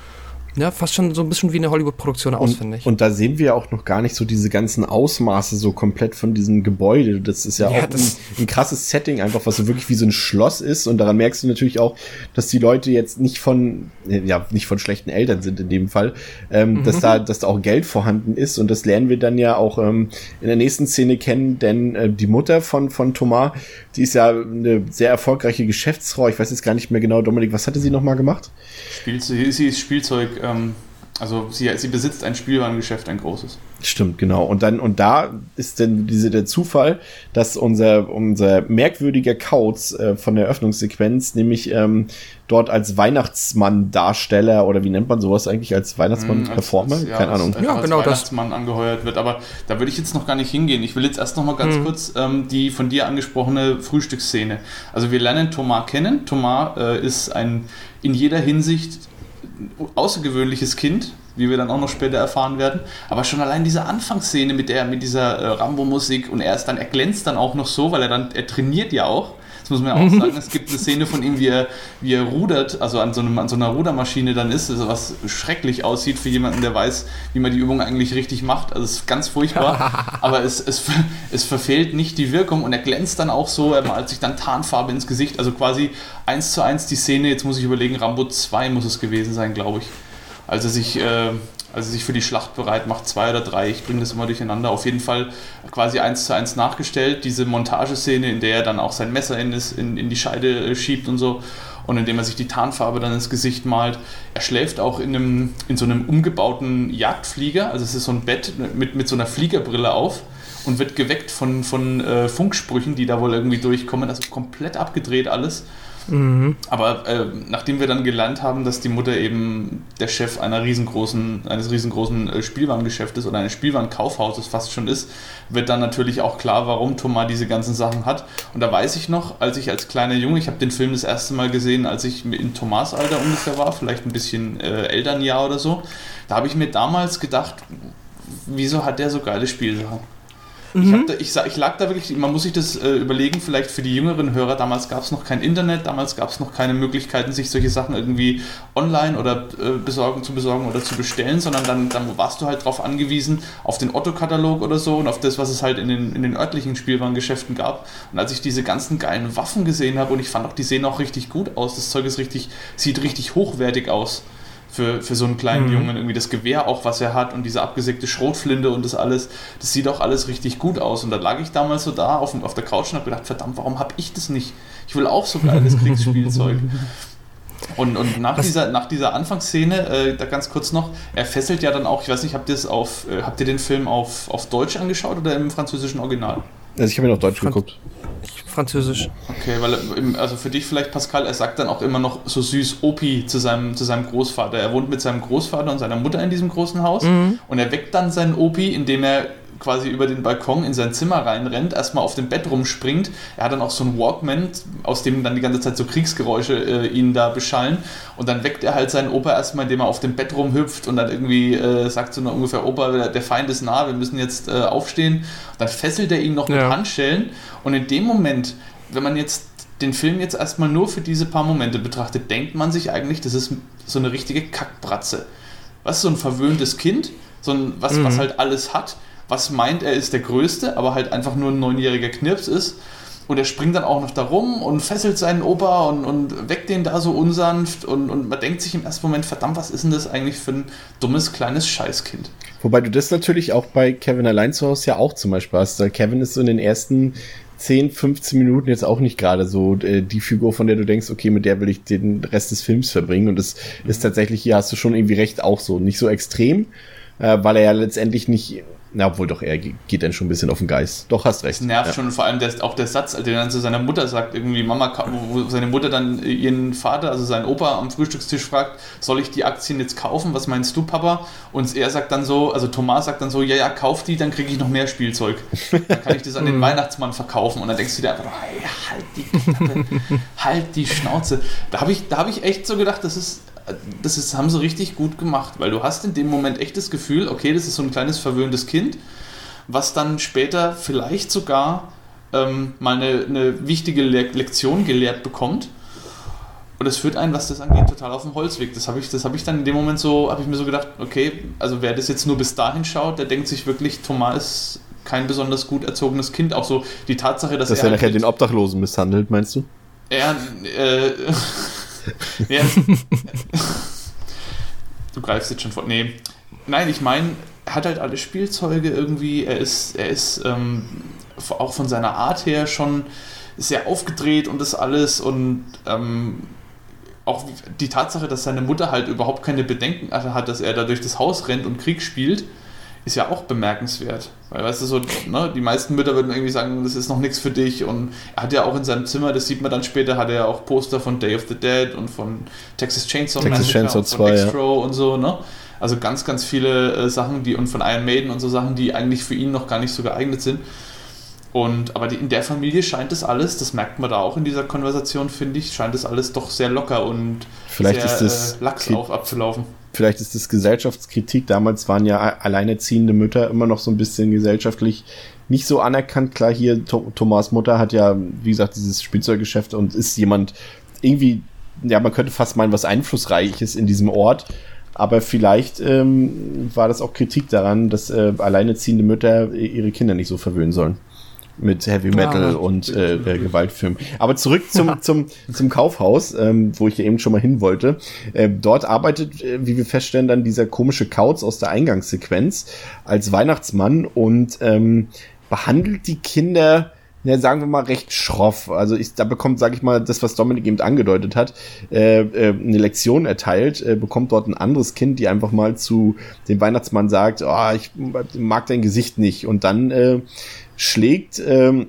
ja, fast schon so ein bisschen wie eine Hollywood-Produktion aus, finde Und, ich. und da sehen wir auch noch gar nicht so diese ganzen Ausmaße so komplett von diesem Gebäude. Das ist ja, Ja, auch ein, das- ein krasses Setting, einfach was so wirklich wie so ein Schloss ist. Und daran merkst du natürlich auch, dass die Leute jetzt nicht von, ja, nicht von schlechten Eltern sind in dem Fall, ähm, dass da, dass da auch Geld vorhanden ist. Und das lernen wir dann ja auch ähm, in der nächsten Szene kennen, denn äh, die Mutter von, von Thomas, die ist ja eine sehr erfolgreiche Geschäftsfrau. Ich weiß jetzt gar nicht mehr genau, Dominik, was hatte sie nochmal gemacht? Spiel, sie, sie ist Spielzeug, ähm, also sie, sie besitzt ein Spielwarengeschäft, ein großes. Stimmt, genau. Und dann, und da ist dann diese, der Zufall, dass unser, unser merkwürdiger Kauz äh, von der Öffnungssequenz, nämlich ähm, dort als Weihnachtsmann-Darsteller oder wie nennt man sowas eigentlich, als Weihnachtsmann-Performer? Hm, als- Keine Ahnung. Als, Ja, als genau das. Weihnachtsmann angeheuert wird. Aber da würde ich jetzt noch gar nicht hingehen. Ich will jetzt erst noch mal ganz kurz ähm, die von dir angesprochene Frühstücksszene. Also wir lernen Thomas kennen. Thomas äh, ist ein in jeder Hinsicht außergewöhnliches Kind, wie wir dann auch noch später erfahren werden. Aber schon allein diese Anfangsszene mit der, mit dieser äh, Rambo-Musik und er ist dann, er glänzt dann auch noch so, weil er dann, er trainiert ja auch. Das muss man ja auch sagen. Es gibt eine Szene von ihm, wie er, wie er rudert, also an so, einem, an so einer Rudermaschine dann ist, also was schrecklich aussieht für jemanden, der weiß, wie man die Übung eigentlich richtig macht. Also es ist ganz furchtbar. aber es, es, es verfehlt nicht die Wirkung und er glänzt dann auch so, er malt sich dann Tarnfarbe ins Gesicht. Also quasi eins zu eins die Szene, jetzt muss ich überlegen, Rambo 2 muss es gewesen sein, glaube ich. Als er sich, äh, als er sich für die Schlacht bereit macht, zwei oder drei, ich bringe das immer durcheinander, auf jeden Fall quasi eins zu eins nachgestellt. Diese Montageszene, in der er dann auch sein Messer in, in die Scheide äh, schiebt und so und indem er sich die Tarnfarbe dann ins Gesicht malt. Er schläft auch in, einem, in so einem umgebauten Jagdflieger, also es ist so ein Bett mit, mit so einer Fliegerbrille auf und wird geweckt von, von äh, Funksprüchen, die da wohl irgendwie durchkommen, also komplett abgedreht alles. Aber äh, nachdem wir dann gelernt haben, dass die Mutter eben der Chef einer riesengroßen, eines riesengroßen äh, Spielwarengeschäftes oder eines Spielwarenkaufhauses fast schon ist, wird dann natürlich auch klar, warum Thomas diese ganzen Sachen hat. Und da weiß ich noch, als ich als kleiner Junge, ich habe den Film das erste Mal gesehen, als ich in Thomas Alter ungefähr war, vielleicht ein bisschen äh, Elternjahr oder so, da habe ich mir damals gedacht, wieso hat der so geile Spielsachen? Ich, hab da, ich, ich lag da wirklich, man muss sich das äh, überlegen, vielleicht für die jüngeren Hörer, damals gab es noch kein Internet, damals gab es noch keine Möglichkeiten, sich solche Sachen irgendwie online oder äh, besorgen, zu besorgen oder zu bestellen, sondern dann, dann warst du halt darauf angewiesen, auf den Otto-Katalog oder so und auf das, was es halt in den, in den örtlichen Spielwarengeschäften gab. Und als ich diese ganzen geilen Waffen gesehen habe und ich fand auch, die sehen auch richtig gut aus, das Zeug ist richtig, sieht richtig hochwertig aus für, für so einen kleinen Mhm. Jungen. Irgendwie das Gewehr auch, was er hat und diese abgesägte Schrotflinte und das alles, das sieht auch alles richtig gut aus. Und da lag ich damals so da auf, auf der Couch und habe gedacht, verdammt, warum habe ich das nicht? Ich will auch so geiles Kriegsspielzeug. Und, und nach, Was- dieser, nach dieser Anfangsszene, äh, da ganz kurz noch, er fesselt ja dann auch, ich weiß nicht, habt ihr, das auf, äh, habt ihr den Film auf, auf Deutsch angeschaut oder im französischen Original? Also ich habe ihn auf Deutsch Franz- geguckt. Französisch. Okay, weil im- also für dich vielleicht, Pascal, er sagt dann auch immer noch so süß Opi zu seinem, zu seinem Großvater. Er wohnt mit seinem Großvater und seiner Mutter in diesem großen Haus und er weckt dann seinen Opi, indem er quasi über den Balkon in sein Zimmer reinrennt, erstmal auf dem Bett rumspringt. Er hat dann auch so einen Walkman, aus dem dann die ganze Zeit so Kriegsgeräusche äh, ihn da beschallen. Und dann weckt er halt seinen Opa erstmal, indem er auf dem Bett rumhüpft und dann irgendwie äh, sagt so ungefähr, Opa, der Feind ist nah, wir müssen jetzt äh, aufstehen. Dann fesselt er ihn noch mit Ja. Handschellen. Und in dem Moment, wenn man jetzt den Film jetzt erstmal nur für diese paar Momente betrachtet, denkt man sich eigentlich, das ist so eine richtige Kackbratze. Was so ein verwöhntes Kind, so ein, was, was halt alles hat, was meint, er ist der Größte, aber halt einfach nur ein neunjähriger Knirps ist. Und er springt dann auch noch da rum und fesselt seinen Opa und, und weckt den da so unsanft. Und, und man denkt sich im ersten Moment, verdammt, was ist denn das eigentlich für ein dummes, kleines Scheißkind? Wobei du das natürlich auch bei Kevin allein zu Hause ja auch zum Beispiel hast. Kevin ist so in den ersten 10, 15 Minuten jetzt auch nicht gerade so äh, die Figur, von der du denkst, okay, mit der will ich den Rest des Films verbringen. Und das ist tatsächlich, hier hast du schon irgendwie recht, auch so. Nicht so extrem, äh, weil er ja letztendlich nicht, na, obwohl doch, er ge- geht dann schon ein bisschen auf den Geist. Doch, hast recht. Das nervt ja. schon vor allem der, auch der Satz, den er dann zu seiner Mutter sagt, irgendwie Mama, wo seine Mutter dann ihren Vater, also seinen Opa am Frühstückstisch fragt, soll ich die Aktien jetzt kaufen? Was meinst du, Papa? Und er sagt dann so, also Thomas sagt dann so, ja, ja, kauf die, dann kriege ich noch mehr Spielzeug. Dann kann ich das an den Weihnachtsmann verkaufen und dann denkst du dir einfach, hey, halt die Klappe, halt die Schnauze. Da habe ich, da habe ich echt so gedacht, das ist das ist, haben sie richtig gut gemacht, weil du hast in dem Moment echt das Gefühl, okay, das ist so ein kleines verwöhntes Kind, was dann später vielleicht sogar ähm, mal eine, eine wichtige Le Lektion gelehrt bekommt. Und es führt einen, was das angeht, total auf den Holzweg. Das habe ich, das habe ich dann in dem Moment so, habe ich mir so gedacht, okay, also wer das jetzt nur bis dahin schaut, der denkt sich wirklich, Thomas ist kein besonders gut erzogenes Kind. Auch so die Tatsache, dass, Dass er er halt nachher mit- den Obdachlosen misshandelt, meinst du? er, äh, ja, du greifst jetzt schon vor. Nee. Nein, ich meine, er hat halt alle Spielzeuge irgendwie. Er ist, er ist ähm, auch von seiner Art her schon sehr aufgedreht und das alles. Und ähm, auch die Tatsache, dass seine Mutter halt überhaupt keine Bedenken hat, dass er da durch das Haus rennt und Krieg spielt, ist ja auch bemerkenswert. Weil, weißt du, so, ne, die meisten Mütter würden irgendwie sagen, das ist noch nichts für dich. Und er hat ja auch in seinem Zimmer, das sieht man dann später, hat er ja auch Poster von Day of the Dead und von Texas Chainsaw Texas Massacre Chainsaw und von 2, ja. Dextro und so, ne? Also ganz, ganz viele äh, Sachen, die und von Iron Maiden und so Sachen, die eigentlich für ihn noch gar nicht so geeignet sind. Und aber die, in der Familie scheint es alles, das merkt man da auch in dieser Konversation, finde ich, scheint es alles doch sehr locker und Vielleicht sehr ist das äh, lax auf abzulaufen. Vielleicht ist das Gesellschaftskritik. Damals waren ja alleinerziehende Mütter immer noch so ein bisschen gesellschaftlich nicht so anerkannt. Klar, hier Tho- Thomas Mutter hat ja, wie gesagt, dieses Spielzeuggeschäft und ist jemand irgendwie, ja, man könnte fast meinen, was Einflussreiches in diesem Ort. Aber vielleicht ähm, war das auch Kritik daran, dass äh, alleinerziehende Mütter ihre Kinder nicht so verwöhnen sollen. Mit Heavy Metal Ja. und äh, äh, Gewaltfilmen. Aber zurück zum, zum, zum Kaufhaus, ähm, wo ich eben schon mal hin wollte. Äh, dort arbeitet, äh, wie wir feststellen, dann dieser komische Kauz aus der Eingangssequenz als Weihnachtsmann und ähm, behandelt die Kinder, ja, sagen wir mal, recht schroff. Also ich, da bekommt, sage ich mal, das, was Dominik eben angedeutet hat, äh, äh, eine Lektion erteilt, äh, bekommt dort ein anderes Kind, die einfach mal zu dem Weihnachtsmann sagt, oh, ich mag dein Gesicht nicht. Und dann äh, schlägt ähm,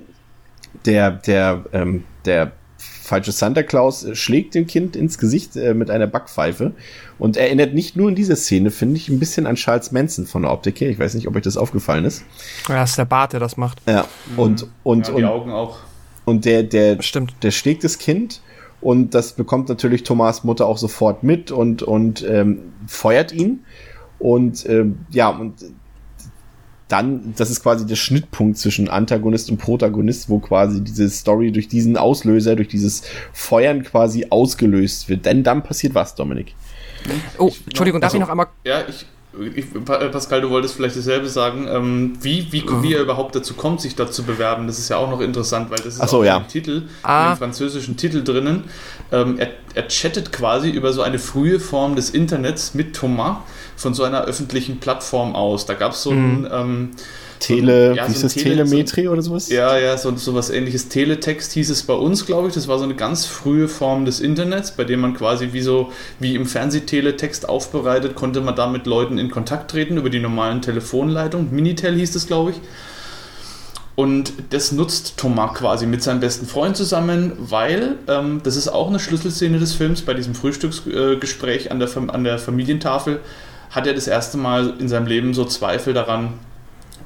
der, der, ähm, der falsche Santa Claus äh, schlägt dem Kind ins Gesicht äh, mit einer Backpfeife und erinnert nicht nur in dieser Szene, finde ich, ein bisschen an Charles Manson von der Optik her. Ich weiß nicht, ob euch das aufgefallen ist. Ja, das ist der Bart, der das macht. Ja, und, und, ja, die und, Augen auch. und der, der, Stimmt. der schlägt das Kind und das bekommt natürlich Thomas Mutter auch sofort mit und, und ähm, feuert ihn. Und ähm, ja, und dann, das ist quasi der Schnittpunkt zwischen Antagonist und Protagonist, wo quasi diese Story durch diesen Auslöser, durch dieses Feuern quasi ausgelöst wird. Denn dann passiert was, Dominik? Oh, Entschuldigung, darf Also- ich noch einmal. Ja, ich, ich, äh, Pascal, du wolltest vielleicht dasselbe sagen. Ähm, wie, wie, wie er überhaupt dazu kommt, sich dort zu bewerben, das ist ja auch noch interessant, weil das ist so, auch ja. im Titel, Ah. im französischen Titel drinnen. Ähm, er, er chattet quasi über so eine frühe Form des Internets mit Thomas von so einer öffentlichen Plattform aus. Da gab es so ein ähm, Tele, ja, wie so ein das, Tele- Telemetrie oder sowas? Ja, ja, so, so was ähnliches. Teletext hieß es bei uns, glaube ich. Das war so eine ganz frühe Form des Internets, bei dem man quasi wie so, wie im Fernsehteletext aufbereitet, konnte man da mit Leuten in Kontakt treten über die normalen Telefonleitungen. Minitel hieß es, glaube ich. Und das nutzt Thomas quasi mit seinem besten Freund zusammen, weil ähm, das ist auch eine Schlüsselszene des Films. Bei diesem Frühstücksgespräch an der, Fam- an der Familientafel hat er das erste Mal in seinem Leben so Zweifel daran,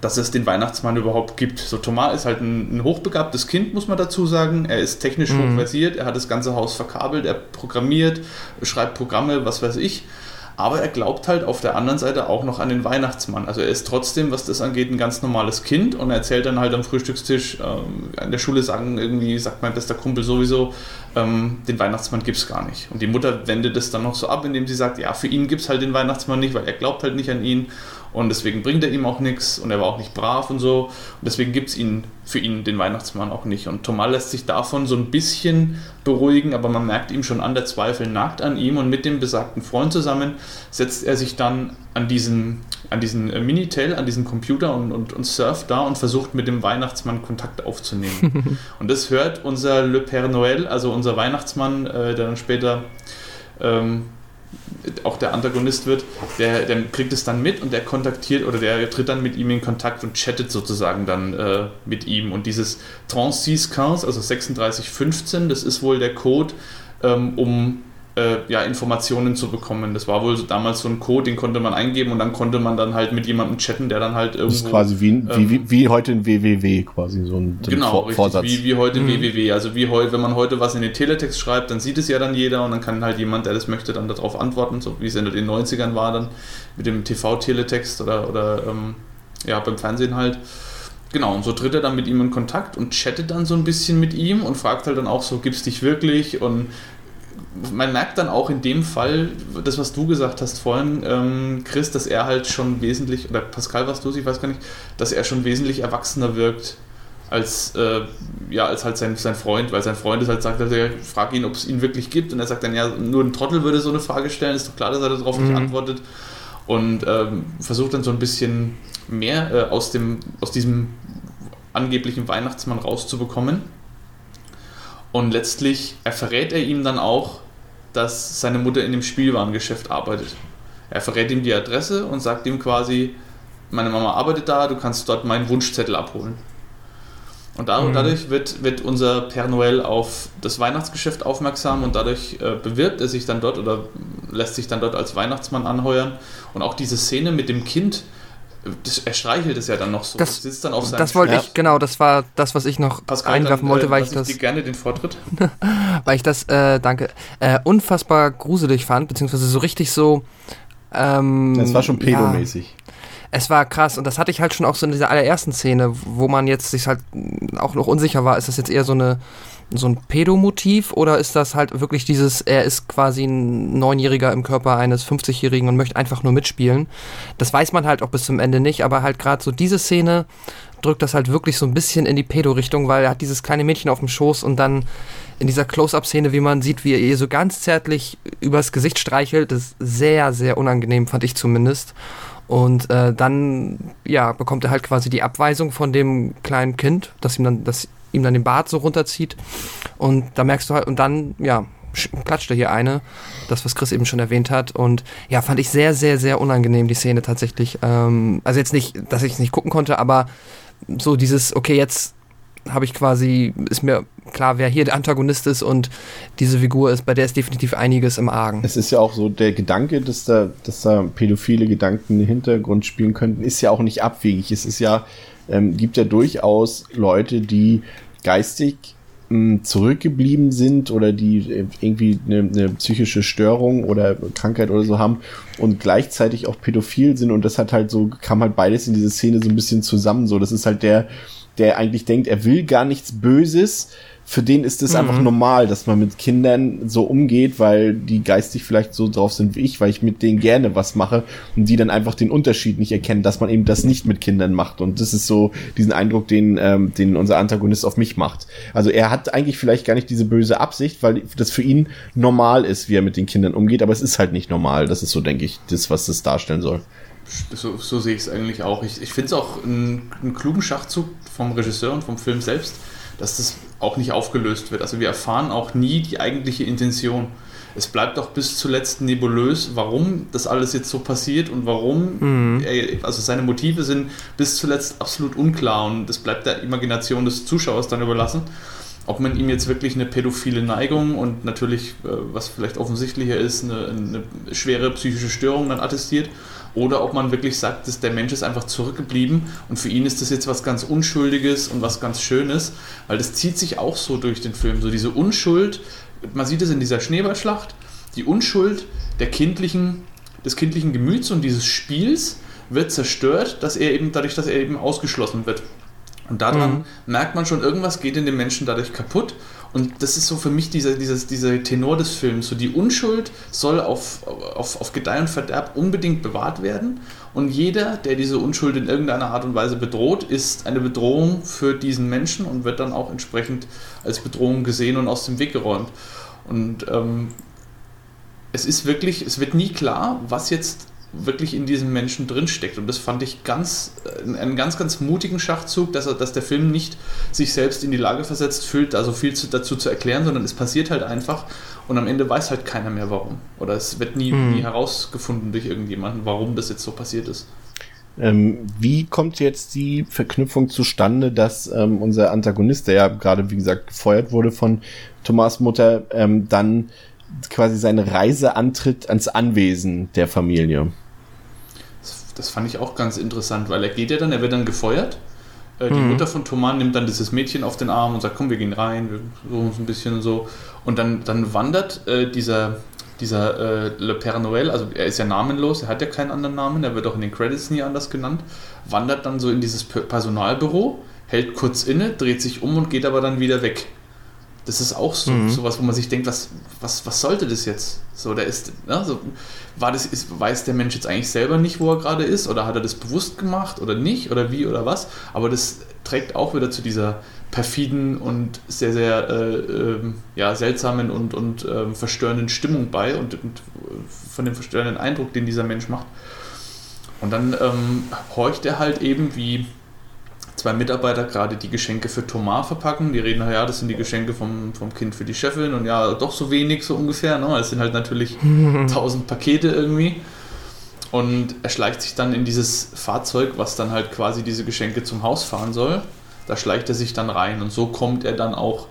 dass es den Weihnachtsmann überhaupt gibt. So Thomas ist halt ein, ein hochbegabtes Kind, muss man dazu sagen. Er ist technisch Mhm. hochversiert, er hat das ganze Haus verkabelt, er programmiert, schreibt Programme, was weiß ich. Aber er glaubt halt auf der anderen Seite auch noch an den Weihnachtsmann. Also er ist trotzdem, was das angeht, ein ganz normales Kind und er erzählt dann halt am Frühstückstisch, ähm, der Schule sagen irgendwie, sagt mein bester Kumpel sowieso, ähm, den Weihnachtsmann gibt es gar nicht. Und die Mutter wendet es dann noch so ab, indem sie sagt, ja, für ihn gibt es halt den Weihnachtsmann nicht, weil er glaubt halt nicht an ihn und deswegen bringt er ihm auch nichts und er war auch nicht brav und so. Und deswegen gibt es ihn für ihn den Weihnachtsmann auch nicht. Und Thomas lässt sich davon so ein bisschen beruhigen, aber man merkt ihm schon an, der Zweifel nagt an ihm und mit dem besagten Freund zusammen setzt er sich dann an diesen, an diesen äh, Minitel, an diesen Computer und, und, und surft da und versucht mit dem Weihnachtsmann Kontakt aufzunehmen. und das hört unser Le Père Noël, also unser Weihnachtsmann, äh, der dann später ähm, auch der Antagonist wird, der, der kriegt es dann mit und der kontaktiert oder der tritt dann mit ihm in Kontakt und chattet sozusagen dann äh, mit ihm. Und dieses 3615, also 3615, das ist wohl der Code, ähm, um äh, ja, Informationen zu bekommen. Das war wohl damals so ein Code, den konnte man eingeben und dann konnte man dann halt mit jemandem chatten, der dann halt irgendwo... Das ist quasi wie, wie, ähm, wie, wie heute ein WWW, quasi so ein, so ein Genau, Vor richtig, Vorsatz. Wie, wie heute Mhm. www. Also wie heute, wenn man heute was in den Teletext schreibt, dann sieht es ja dann jeder und dann kann halt jemand, der das möchte, dann darauf antworten, so wie es in den 90ern war dann mit dem TV-Teletext oder, oder ähm, ja, beim Fernsehen halt. Genau, und so tritt er dann mit ihm in Kontakt und chattet dann so ein bisschen mit ihm und fragt halt dann auch so, gibt's dich wirklich? Und man merkt dann auch in dem Fall, das, was du gesagt hast vorhin, ähm, Chris, dass er halt schon wesentlich, oder Pascal, was du, ich weiß gar nicht, dass er schon wesentlich erwachsener wirkt als, äh, ja, als halt sein, sein Freund, weil sein Freund ist halt sagt, er fragt ihn, ob es ihn wirklich gibt und er sagt dann, ja, nur ein Trottel würde so eine Frage stellen, ist doch klar, dass er darauf nicht Mhm. antwortet und ähm, versucht dann so ein bisschen mehr äh, aus, dem, aus diesem angeblichen Weihnachtsmann rauszubekommen. Und letztlich verrät er ihm dann auch, dass seine Mutter in dem Spielwarengeschäft arbeitet. Er verrät ihm die Adresse und sagt ihm quasi, meine Mama arbeitet da, du kannst dort meinen Wunschzettel abholen. Und Mhm. dadurch wird, wird unser Père Noël auf das Weihnachtsgeschäft aufmerksam und dadurch äh, bewirbt er sich dann dort oder lässt sich dann dort als Weihnachtsmann anheuern. Und auch diese Szene mit dem Kind, das, er streichelt es ja dann noch so. Das- sitzt dann auf seinem Das wollte Ja. ich, genau, das war das, was ich noch Pascal, einwerfen dann, wollte, äh, weil ich das, dir gerne den Vortritt. weil ich das, äh, danke, äh, unfassbar gruselig fand, beziehungsweise so richtig so, ähm, Das war schon ja, pedomäßig. Es war krass und das hatte ich halt schon auch so in dieser allerersten Szene, wo man jetzt sich halt auch noch unsicher war, ist das jetzt eher so eine so ein Pedomotiv oder ist das halt wirklich dieses, er ist quasi ein Neunjähriger im Körper eines 50-Jährigen und möchte einfach nur mitspielen. Das weiß man halt auch bis zum Ende nicht, aber halt gerade so diese Szene drückt das halt wirklich so ein bisschen in die Pedo-Richtung, weil er hat dieses kleine Mädchen auf dem Schoß und dann in dieser Close-Up-Szene, wie man sieht, wie er ihr so ganz zärtlich übers Gesicht streichelt, das ist sehr, sehr unangenehm, fand ich zumindest. Und äh, dann, ja, bekommt er halt quasi die Abweisung von dem kleinen Kind, dass ihm dann, dass ihm dann den Bart so runterzieht. Und da merkst du halt, und dann, ja, sch- klatscht er hier eine, das, was Chris eben schon erwähnt hat. Und ja, fand ich sehr, sehr, sehr unangenehm, die Szene tatsächlich. Ähm, also jetzt nicht, dass ich es nicht gucken konnte, aber so dieses, okay, jetzt habe ich quasi, ist mir klar, wer hier der Antagonist ist und diese Figur ist, bei der ist definitiv einiges im Argen. Es ist ja auch so, der Gedanke, dass da, dass da pädophile Gedanken im Hintergrund spielen könnten, ist ja auch nicht abwegig. Es ist ja, ähm, gibt ja durchaus Leute, die geistig mh, zurückgeblieben sind oder die äh, irgendwie eine, eine psychische Störung oder Krankheit oder so haben und gleichzeitig auch pädophil sind und das hat halt so, kam halt beides in diese Szene so ein bisschen zusammen. So, das ist halt der, der eigentlich denkt, er will gar nichts Böses. Für den ist es einfach normal, dass man mit Kindern so umgeht, weil die geistig vielleicht so drauf sind wie ich, weil ich mit denen gerne was mache und die dann einfach den Unterschied nicht erkennen, dass man eben das nicht mit Kindern macht. Und das ist so diesen Eindruck, den, ähm, den unser Antagonist auf mich macht. Also er hat eigentlich vielleicht gar nicht diese böse Absicht, weil das für ihn normal ist, wie er mit den Kindern umgeht, aber es ist halt nicht normal. Das ist so, denke ich, das, was das darstellen soll. So, so sehe ich es eigentlich auch. Ich, ich finde es auch einen, einen klugen Schachzug vom Regisseur und vom Film selbst, dass das auch nicht aufgelöst wird. Also wir erfahren auch nie die eigentliche Intention. Es bleibt auch bis zuletzt nebulös, warum das alles jetzt so passiert und warum, er, also seine Motive sind bis zuletzt absolut unklar und das bleibt der Imagination des Zuschauers dann überlassen. Ob man ihm jetzt wirklich eine pädophile Neigung und natürlich, äh, was vielleicht offensichtlicher ist, eine, eine schwere psychische Störung dann attestiert, oder ob man wirklich sagt, dass der Mensch ist einfach zurückgeblieben und für ihn ist das jetzt was ganz Unschuldiges und was ganz Schönes, weil das zieht sich auch so durch den Film, so diese Unschuld, man sieht es in dieser Schneeballschlacht, die Unschuld der kindlichen, des kindlichen Gemüts und dieses Spiels wird zerstört, dass er eben dadurch, dass er eben ausgeschlossen wird. Und daran merkt man schon, irgendwas geht in dem Menschen dadurch kaputt. Und das ist so für mich dieser, dieses, dieser Tenor des Films. So die Unschuld soll auf, auf, auf Gedeih und Verderb unbedingt bewahrt werden. Und jeder, der diese Unschuld in irgendeiner Art und Weise bedroht, ist eine Bedrohung für diesen Menschen und wird dann auch entsprechend als Bedrohung gesehen und aus dem Weg geräumt. Und ähm, es ist wirklich, es wird nie klar, was jetzt wirklich in diesem Menschen drinsteckt. Und das fand ich ganz, äh, einen ganz, ganz mutigen Schachzug, dass, er, dass der Film nicht sich selbst in die Lage versetzt fühlt, da so viel zu, dazu zu erklären, sondern es passiert halt einfach und am Ende weiß halt keiner mehr warum. Oder es wird nie, nie herausgefunden durch irgendjemanden, warum das jetzt so passiert ist. Ähm, wie kommt jetzt die Verknüpfung zustande, dass ähm, unser Antagonist, der ja gerade, wie gesagt, gefeuert wurde von Thomas Mutter, ähm, dann quasi seine Reise antritt ans Anwesen der Familie? Das, fand ich auch ganz interessant, weil er geht ja dann, er wird dann gefeuert. Äh, Die Mutter von Thomas nimmt dann dieses Mädchen auf den Arm und sagt, komm, wir gehen rein, wir suchen uns ein bisschen und so. Und dann, dann wandert äh, dieser, dieser äh, Le Père Noël, also er ist ja namenlos, er hat ja keinen anderen Namen, er wird auch in den Credits nie anders genannt, wandert dann so in dieses Pe- Personalbüro, hält kurz inne, dreht sich um und geht aber dann wieder weg. Das ist auch so sowas, wo man sich denkt, was, was, was sollte das jetzt? So, der ist, ne, so, war das, ist, weiß der Mensch jetzt eigentlich selber nicht, wo er gerade ist? Oder hat er das bewusst gemacht oder nicht? Oder wie oder was? Aber das trägt auch wieder zu dieser perfiden und sehr, sehr äh, ähm, ja, seltsamen und, und ähm, verstörenden Stimmung bei und, und von dem verstörenden Eindruck, den dieser Mensch macht. Und dann ähm, horcht er halt eben, wie zwei Mitarbeiter gerade die Geschenke für Thomas verpacken. Die reden, ja, das sind die Geschenke vom, vom Kind für die Chefin und ja, doch so wenig, so ungefähr. Ne? Das sind halt natürlich tausend Pakete irgendwie. Und er schleicht sich dann in dieses Fahrzeug, was dann halt quasi diese Geschenke zum Haus fahren soll. Da schleicht er sich dann rein und so kommt er dann auch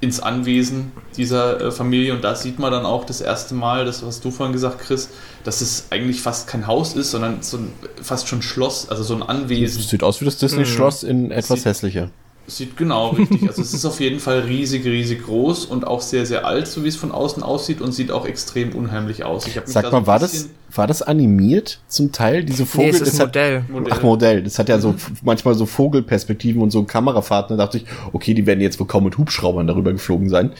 ins Anwesen dieser äh, Familie und da sieht man dann auch das erste Mal, das was du vorhin gesagt, Chris, dass es eigentlich fast kein Haus ist, sondern so ein, fast schon Schloss, also so ein Anwesen. Sieht aus wie das Disney-Schloss in etwas Sieht- hässlicher. Sieht genau richtig. Also es ist auf jeden Fall riesig, riesig groß und auch sehr, sehr alt, so wie es von außen aussieht und sieht auch extrem unheimlich aus. Ich da Sag so mal, ein war das, war das animiert zum Teil, diese Vogel? Nee, es ist das ein hat, Modell. Modell. Ach, Modell. Das hat ja so manchmal so Vogelperspektiven und so Kamerafahrten. Da dachte ich, okay, die werden jetzt wohl kaum mit Hubschraubern darüber geflogen sein.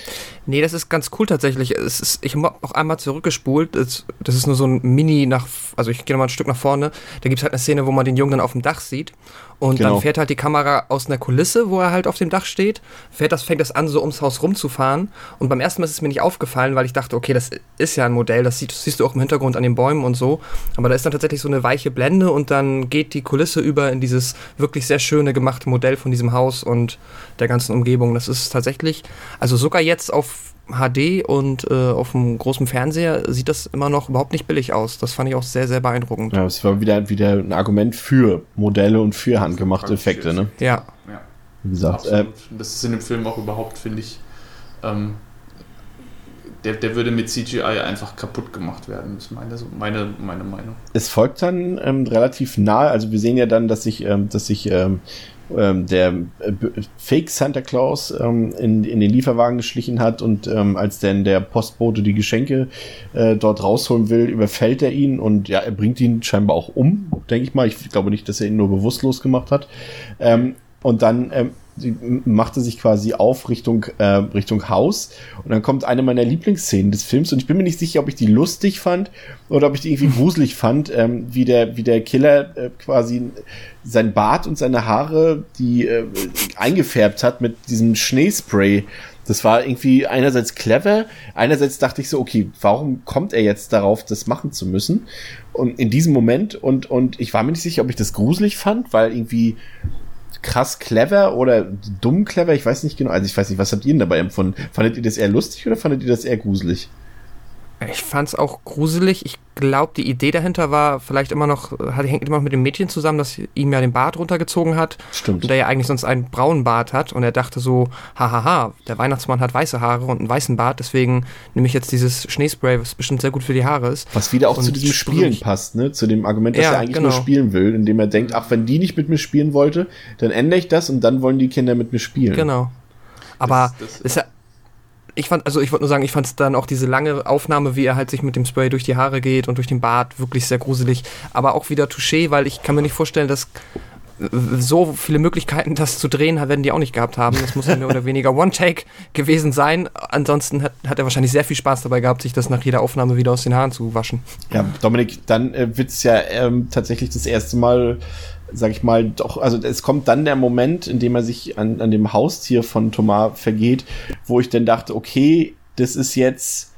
Nee, das ist ganz cool tatsächlich. Es ist, ich habe auch einmal zurückgespult. Das, das ist nur so ein Mini nach, also ich gehe noch mal ein Stück nach vorne. Da gibt es halt eine Szene, wo man den Jungen dann auf dem Dach sieht. Und Genau. dann fährt halt die Kamera aus einer Kulisse, wo er halt auf dem Dach steht. Fährt das, fängt das an, so ums Haus rumzufahren. Und beim ersten Mal ist es mir nicht aufgefallen, weil ich dachte, okay, das ist ja ein Modell. Das, sieht, das siehst du auch im Hintergrund an den Bäumen und so. Aber da ist dann tatsächlich so eine weiche Blende und dann geht die Kulisse über in dieses wirklich sehr schöne gemachte Modell von diesem Haus und der ganzen Umgebung. Das ist tatsächlich, also sogar jetzt auf HD und äh, auf dem großen Fernseher sieht das immer noch überhaupt nicht billig aus. Das fand ich auch sehr, sehr beeindruckend. Ja, es war wieder, wieder ein Argument für Modelle und für handgemachte Effekte, ne? Ja, Ja, Wie gesagt, äh, das ist in dem Film auch überhaupt, finde ich, ähm, der, der würde mit CGI einfach kaputt gemacht werden. Das ist meine, so meine, meine Meinung. es folgt dann ähm, relativ nahe, also wir sehen ja dann, dass sich, ähm, dass sich ähm, ähm, der äh, Fake Santa Claus ähm, in, in den Lieferwagen geschlichen hat und ähm, als dann der Postbote die Geschenke äh, dort rausholen will, überfällt er ihn und ja, er bringt ihn scheinbar auch um, denke ich mal. Ich glaube nicht, dass er ihn nur bewusstlos gemacht hat. Ähm, und dann sie machte sich quasi auf Richtung, äh, Richtung Haus. Und dann kommt eine meiner Lieblingsszenen des Films. Und ich bin mir nicht sicher, ob ich die lustig fand oder ob ich die irgendwie gruselig fand, ähm, wie, der, wie der Killer äh, quasi sein Bart und seine Haare, die äh, eingefärbt hat mit diesem Schneespray. Das war irgendwie einerseits clever, einerseits dachte ich so, okay, warum kommt er jetzt darauf, das machen zu müssen? Und in diesem Moment, und, und ich war mir nicht sicher, ob ich das gruselig fand, weil irgendwie krass clever oder dumm clever, ich weiß nicht genau. Also ich weiß nicht, was habt ihr denn dabei empfunden? Fandet ihr das eher lustig oder fandet ihr das eher gruselig? Ich fand's auch gruselig. Ich glaube, die Idee dahinter war vielleicht immer noch, hat, hängt immer noch mit dem Mädchen zusammen, das ihm ja den Bart runtergezogen hat. Stimmt. Und der ja eigentlich sonst einen braunen Bart hat. Und er dachte so, hahaha, der Weihnachtsmann hat weiße Haare und einen weißen Bart, deswegen nehme ich jetzt dieses Schneespray, was bestimmt sehr gut für die Haare ist. Was wieder auch Und zu diesem Spielen mich- passt, ne? Zu dem Argument, dass Ja, er eigentlich genau. nur spielen will, indem er denkt, ach, wenn die nicht mit mir spielen wollte, dann ändere ich das und dann wollen die Kinder mit mir spielen. Genau. Aber das- ist ja. Ich fand, also ich wollte nur sagen, ich fand es dann auch diese lange Aufnahme, wie er halt sich mit dem Spray durch die Haare geht und durch den Bart, wirklich sehr gruselig. Aber auch wieder Touché, weil ich kann mir nicht vorstellen, dass äh, so viele Möglichkeiten, das zu drehen, werden die auch nicht gehabt haben. Das muss ja mehr oder weniger One-Take gewesen sein. Ansonsten hat, hat er wahrscheinlich sehr viel Spaß dabei gehabt, sich das nach jeder Aufnahme wieder aus den Haaren zu waschen. Ja, Dominik, dann äh, wird's ja ähm, tatsächlich das erste Mal, sag ich mal, doch, also es kommt dann der Moment, in dem er sich an, an dem Haustier von Thomas vergeht, wo ich dann dachte, okay, das ist jetzt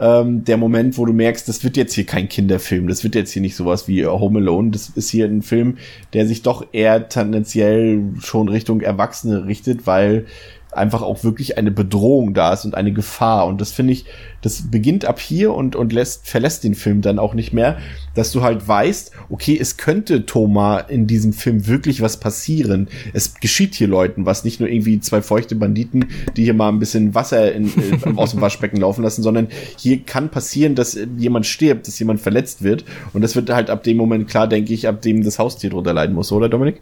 ähm, der Moment, wo du merkst, das wird jetzt hier kein Kinderfilm, das wird jetzt hier nicht sowas wie Home Alone, das ist hier ein Film, der sich doch eher tendenziell schon Richtung Erwachsene richtet, weil einfach auch wirklich eine Bedrohung da ist und eine Gefahr. Und das finde ich, das beginnt ab hier und, und lässt, verlässt den Film dann auch nicht mehr, dass du halt weißt, okay, es könnte Thomas in diesem Film wirklich was passieren. Es geschieht hier Leuten was, nicht nur irgendwie zwei feuchte Banditen, die hier mal ein bisschen Wasser in, äh, aus dem Waschbecken laufen lassen, sondern hier kann passieren, dass jemand stirbt, dass jemand verletzt wird. Und das wird halt ab dem Moment klar, denke ich, ab dem das Haustier drunter leiden muss, oder Dominik?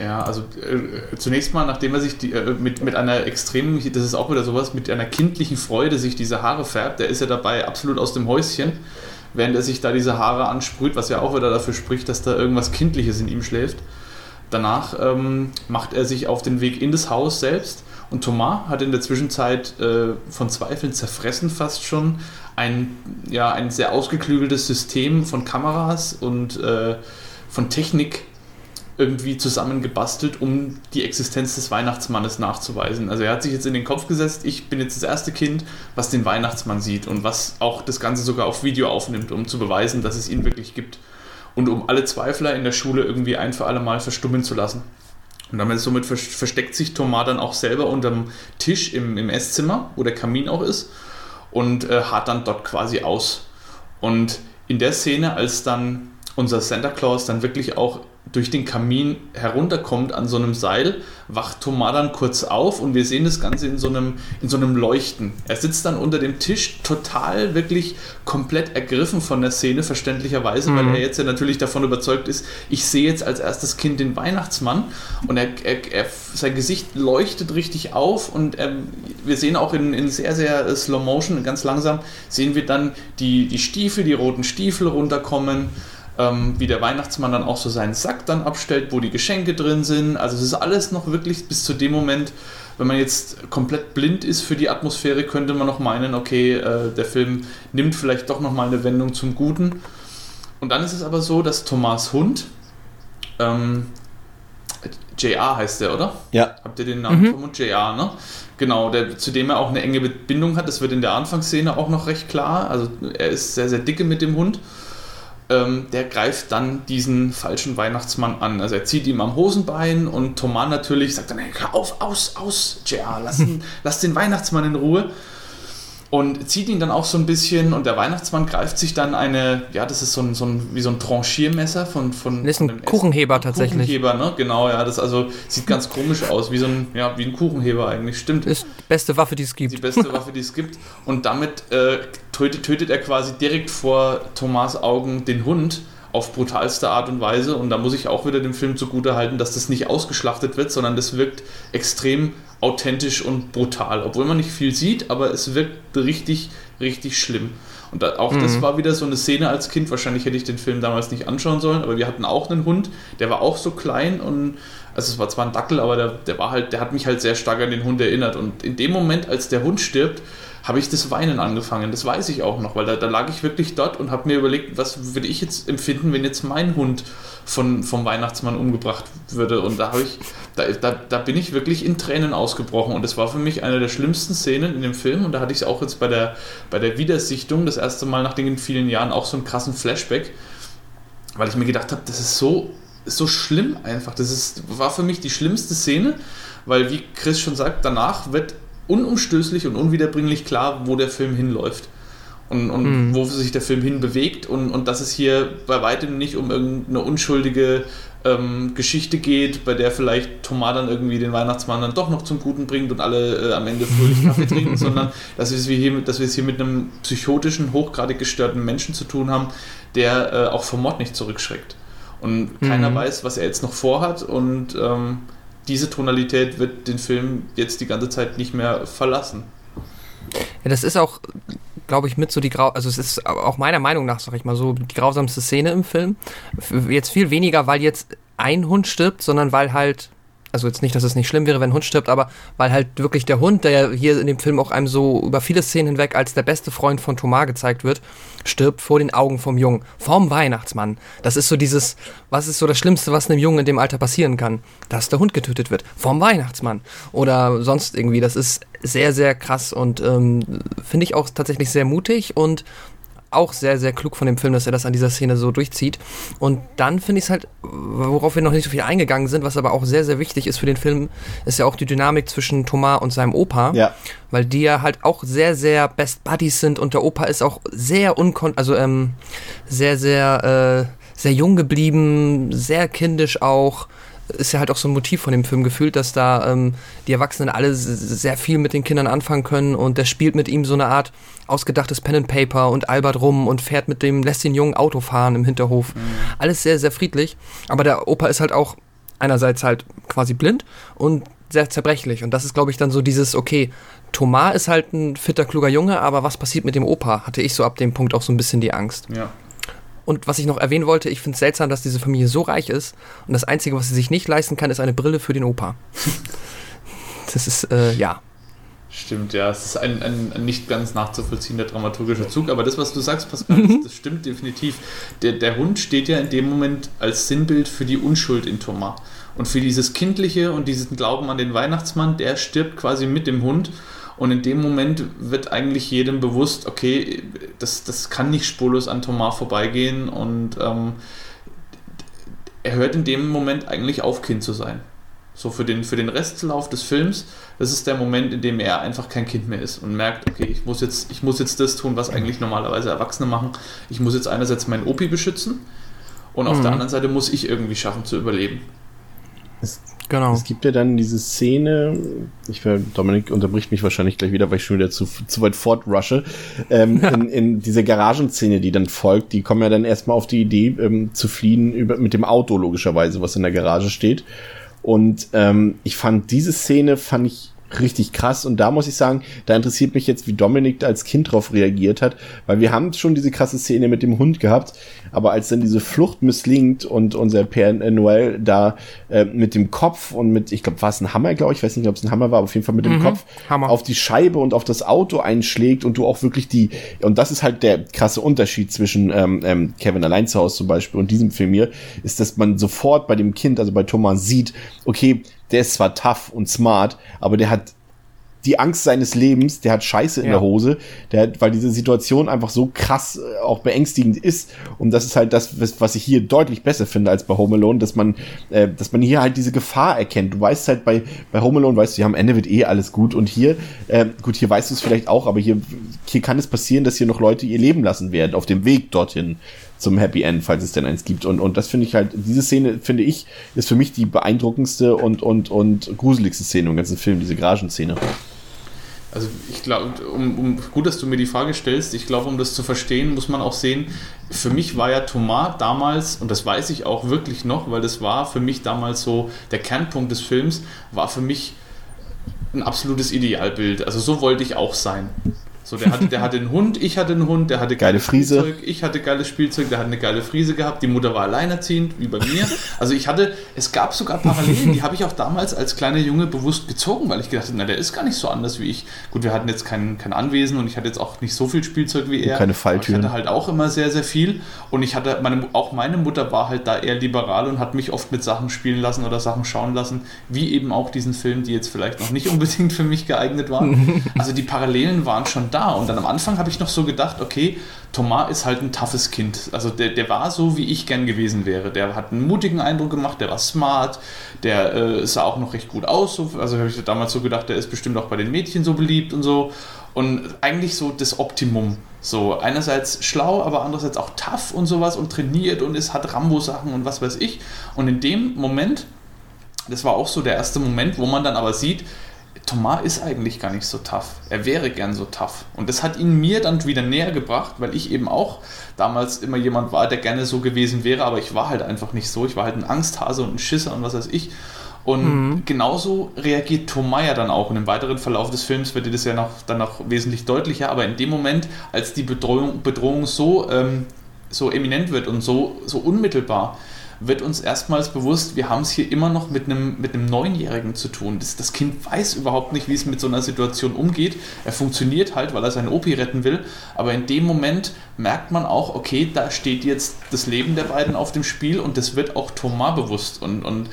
Ja, also äh, zunächst mal, nachdem er sich die, äh, mit, mit einer extremen, das ist auch wieder sowas, mit einer kindlichen Freude sich diese Haare färbt, der ist ja dabei absolut aus dem Häuschen, während er sich da diese Haare ansprüht, was ja auch wieder dafür spricht, dass da irgendwas Kindliches in ihm schläft. Danach ähm, macht er sich auf den Weg in das Haus selbst und Thomas hat in der Zwischenzeit äh, von Zweifeln zerfressen fast schon ein, ja, ein sehr ausgeklügeltes System von Kameras und äh, von Technik irgendwie zusammengebastelt, um die Existenz des Weihnachtsmannes nachzuweisen. Also er hat sich jetzt in den Kopf gesetzt, ich bin jetzt das erste Kind, was den Weihnachtsmann sieht und was auch das Ganze sogar auf Video aufnimmt, um zu beweisen, dass es ihn wirklich gibt. Und um alle Zweifler in der Schule irgendwie ein für alle Mal verstummen zu lassen. Und damit somit vers- versteckt sich Thomas dann auch selber unterm Tisch im, im Esszimmer, wo der Kamin auch ist, und äh, harrt dann dort quasi aus. Und in der Szene, als dann unser Santa Claus dann wirklich auch durch den Kamin herunterkommt an so einem Seil, wacht Thomas dann kurz auf und wir sehen das Ganze in so einem, in so einem Leuchten. Er sitzt dann unter dem Tisch total wirklich komplett ergriffen von der Szene, verständlicherweise, mhm. weil er jetzt ja natürlich davon überzeugt ist, ich sehe jetzt als erstes Kind den Weihnachtsmann und er, er, er sein Gesicht leuchtet richtig auf und er, wir sehen auch in, in sehr, sehr Slow Motion, ganz langsam, sehen wir dann die, die Stiefel, die roten Stiefel runterkommen ähm, wie der Weihnachtsmann dann auch so seinen Sack dann abstellt, wo die Geschenke drin sind. Also es ist alles noch wirklich bis zu dem Moment, wenn man jetzt komplett blind ist für die Atmosphäre, könnte man noch meinen, okay, äh, der Film nimmt vielleicht doch nochmal eine Wendung zum Guten. Und dann ist es aber so, dass Thomas Hund, ähm, JR heißt der, oder? Ja. Habt ihr den Namen mhm. vom Hund? JR, ne? Genau, der, zu dem er auch eine enge Bindung hat. Das wird in der Anfangsszene auch noch recht klar. Also er ist sehr, sehr dicke mit dem Hund ähm, der greift dann diesen falschen Weihnachtsmann an. Also er zieht ihm am Hosenbein und Thomas natürlich sagt dann, hey, hör auf, aus, aus, JR, lass, lass den Weihnachtsmann in Ruhe und zieht ihn dann auch so ein bisschen und der Weihnachtsmann greift sich dann eine, ja, das ist so ein, so ein wie so ein Tranchiermesser von von Das ist ein Kuchenheber Essen. tatsächlich. Kuchenheber, ne? Genau, ja, das also sieht ganz komisch aus, wie so ein ja, wie ein Kuchenheber eigentlich, stimmt. Ist die beste Waffe, die es gibt. Die beste Waffe, die es gibt und damit äh, tötet, tötet er quasi direkt vor Thomas Augen den Hund auf brutalste Art und Weise und da muss ich auch wieder dem Film zugute halten, dass das nicht ausgeschlachtet wird, sondern das wirkt extrem authentisch und brutal, obwohl man nicht viel sieht, aber es wirkt richtig, richtig schlimm. Und auch mhm. das war wieder so eine Szene als Kind. Wahrscheinlich hätte ich den Film damals nicht anschauen sollen, aber wir hatten auch einen Hund, der war auch so klein und also es war zwar ein Dackel, aber der, der war halt, der hat mich halt sehr stark an den Hund erinnert. Und in dem Moment, als der Hund stirbt, habe ich das Weinen angefangen. Das weiß ich auch noch, weil da, da lag ich wirklich dort und habe mir überlegt, was würde ich jetzt empfinden, wenn jetzt mein Hund von, vom Weihnachtsmann umgebracht würde. Und da ich, da, da, da bin ich wirklich in Tränen ausgebrochen. Und das war für mich eine der schlimmsten Szenen in dem Film. Und da hatte ich es auch jetzt bei der, bei der Wiedersichtung, das erste Mal nach den vielen Jahren, auch so einen krassen Flashback, weil ich mir gedacht habe, das ist so, so schlimm einfach. Das ist, war für mich die schlimmste Szene, weil, wie Chris schon sagt, danach wird unumstößlich und unwiederbringlich klar, wo der Film hinläuft und, und mhm. wo sich der Film hin bewegt und, und dass es hier bei weitem nicht um irgendeine unschuldige ähm, Geschichte geht, bei der vielleicht Thomas dann irgendwie den Weihnachtsmann dann doch noch zum Guten bringt und alle äh, am Ende fröhlich Kaffee trinken, sondern dass wir, es hier, dass wir es hier mit einem psychotischen, hochgradig gestörten Menschen zu tun haben, der äh, auch vom Mord nicht zurückschreckt. Und keiner mhm. weiß, was er jetzt noch vorhat und ähm, diese Tonalität wird den Film jetzt die ganze Zeit nicht mehr verlassen. Ja, das ist auch, glaube ich, mit so die Grau, also es ist auch meiner Meinung nach, sag ich mal so, die grausamste Szene im Film. Jetzt viel weniger, weil jetzt ein Hund stirbt, sondern weil halt also jetzt nicht, dass es nicht schlimm wäre, wenn ein Hund stirbt, aber weil halt wirklich der Hund, der ja hier in dem Film auch einem so über viele Szenen hinweg als der beste Freund von Thomas gezeigt wird, stirbt vor den Augen vom Jungen, vom Weihnachtsmann. Das ist so dieses, was ist so das Schlimmste, was einem Jungen in dem Alter passieren kann? Dass der Hund getötet wird, vom Weihnachtsmann. Oder sonst irgendwie, das ist sehr, sehr krass und ähm, finde ich auch tatsächlich sehr mutig und auch sehr, sehr klug von dem Film, dass er das an dieser Szene so durchzieht. Und dann finde ich es halt, worauf wir noch nicht so viel eingegangen sind, was aber auch sehr, sehr wichtig ist für den Film, ist ja auch die Dynamik zwischen Thomas und seinem Opa. Ja. Weil die ja halt auch sehr, sehr Best Buddies sind und der Opa ist auch sehr unkon, also ähm, sehr, sehr, äh, sehr jung geblieben, sehr kindisch auch ist ja halt auch so ein Motiv von dem Film gefühlt, dass da ähm, die Erwachsenen alle sehr viel mit den Kindern anfangen können und der spielt mit ihm so eine Art ausgedachtes Pen and Paper und albert rum und fährt mit dem, lässt den Jungen Auto fahren im Hinterhof. Mhm. Alles sehr, sehr friedlich. Aber der Opa ist halt auch einerseits halt quasi blind und sehr zerbrechlich. Und das ist, glaube ich, dann so dieses, okay, Thomas ist halt ein fitter, kluger Junge, aber was passiert mit dem Opa? Hatte ich so ab dem Punkt auch so ein bisschen die Angst. Ja. Und was ich noch erwähnen wollte, ich finde es seltsam, dass diese Familie so reich ist und das Einzige, was sie sich nicht leisten kann, ist eine Brille für den Opa. das ist, äh, ja. Stimmt, ja, es ist ein, ein, ein, nicht ganz nachzuvollziehender dramaturgischer Zug, aber das, was du sagst, Pascal, mhm. das, stimmt definitiv. Der, der Hund steht ja in dem Moment als Sinnbild für die Unschuld in Thomas. Und für dieses Kindliche und diesen Glauben an den Weihnachtsmann, der stirbt quasi mit dem Hund. Und in dem Moment wird eigentlich jedem bewusst, okay, das, das kann nicht spurlos an Thomas vorbeigehen und ähm, er hört in dem Moment eigentlich auf, Kind zu sein. So für den, für den Restlauf des Films, das ist der Moment, in dem er einfach kein Kind mehr ist und merkt, okay, ich muss jetzt, ich muss jetzt das tun, was eigentlich normalerweise Erwachsene machen. Ich muss jetzt einerseits meinen Opi beschützen Und auf der anderen Seite muss ich irgendwie schaffen zu überleben. Es, genau. Es gibt ja dann diese Szene, ich Dominik unterbricht mich wahrscheinlich gleich wieder, weil ich schon wieder zu, zu weit fortrushe. Ähm, in, in diese Garagenszene, die dann folgt, die kommen ja dann erstmal auf die Idee, ähm, zu fliehen über, mit dem Auto, logischerweise, was in der Garage steht. Und ähm, ich fand diese Szene, fand ich richtig krass. Und da muss ich sagen, da interessiert mich jetzt, wie Dominik da als Kind drauf reagiert hat, weil wir haben schon diese krasse Szene mit dem Hund gehabt, aber als dann diese Flucht misslingt und unser Père Noël da äh, mit dem Kopf und mit, ich glaube, war es ein Hammer, glaube ich, ich weiß nicht, ob es ein Hammer war, aber auf jeden Fall mit dem mhm, Kopf Hammer. auf die Scheibe und auf das Auto einschlägt und du auch wirklich die, und das ist halt der krasse Unterschied zwischen ähm, ähm, Kevin allein zu Hause zum Beispiel und diesem Film hier, ist, dass man sofort bei dem Kind, also bei Thomas sieht, okay, der ist zwar tough und smart, aber der hat die Angst seines Lebens, der hat Scheiße in ja. der Hose, der hat, weil diese Situation einfach so krass äh, auch beängstigend ist und das ist halt das, was, was ich hier deutlich besser finde als bei Home Alone, dass man, äh, dass man hier halt diese Gefahr erkennt. Du weißt halt bei, bei Home Alone, weißt du, ja, am Ende wird eh alles gut und hier, äh, gut, hier weißt du es vielleicht auch, aber hier, hier kann es passieren, dass hier noch Leute ihr Leben lassen werden auf dem Weg dorthin zum Happy End, falls es denn eins gibt. Und, und das finde ich halt, diese Szene, finde ich, ist für mich die beeindruckendste und, und, und gruseligste Szene im ganzen Film, diese Garagenszene. Also ich glaube, um, um, gut, dass du mir die Frage stellst. Ich glaube, um das zu verstehen, muss man auch sehen, für mich war ja Thomas damals, und das weiß ich auch wirklich noch, weil das war für mich damals so, der Kernpunkt des Films war für mich ein absolutes Idealbild. Also so wollte ich auch sein. So, der hatte, der hatte einen Hund, ich hatte einen Hund, der hatte geile Friese. Spielzeug, ich hatte geiles Spielzeug, der hat eine geile Friese gehabt, die Mutter war alleinerziehend, wie bei mir. Also ich hatte, es gab sogar Parallelen, die habe ich auch damals als kleiner Junge bewusst gezogen, weil ich gedacht habe, na, der ist gar nicht so anders wie ich. Gut, wir hatten jetzt kein, kein Anwesen und ich hatte jetzt auch nicht so viel Spielzeug wie er. keine Falltüren. Ich hatte halt auch immer sehr, sehr viel und ich hatte, meine, auch meine Mutter war halt da eher liberal und hat mich oft mit Sachen spielen lassen oder Sachen schauen lassen, wie eben auch diesen Film, die jetzt vielleicht noch nicht unbedingt für mich geeignet waren. Also die Parallelen waren schon da und dann am Anfang habe ich noch so gedacht, okay, Thomas ist halt ein toughes Kind. Also der, der war so, wie ich gern gewesen wäre. Der hat einen mutigen Eindruck gemacht, der war smart, der äh, sah auch noch recht gut aus. So, also habe ich damals so gedacht, der ist bestimmt auch bei den Mädchen so beliebt und so. Und eigentlich so das Optimum. So einerseits schlau, aber andererseits auch tough und sowas und trainiert und ist, hat Rambo-Sachen und was weiß ich. Und in dem Moment, das war auch so der erste Moment, wo man dann aber sieht, Thomas ist eigentlich gar nicht so tough. Er wäre gern so tough. Und das hat ihn mir dann wieder näher gebracht, weil ich eben auch damals immer jemand war, der gerne so gewesen wäre, aber ich war halt einfach nicht so. Ich war halt ein Angsthase und ein Schisser und was weiß ich. Und mhm. genauso reagiert Thomas ja dann auch. Und im weiteren Verlauf des Films wird das ja noch, dann noch wesentlich deutlicher. Aber in dem Moment, als die Bedrohung, Bedrohung so, ähm, so eminent wird und so, so unmittelbar, wird uns erstmals bewusst, wir haben es hier immer noch mit einem, mit einem Neunjährigen zu tun. Das, das Kind weiß überhaupt nicht, wie es mit so einer Situation umgeht. Er funktioniert halt, weil er seinen Opi retten will. Aber in dem Moment merkt man auch, okay, da steht jetzt das Leben der beiden auf dem Spiel und das wird auch Thomas bewusst. Und, und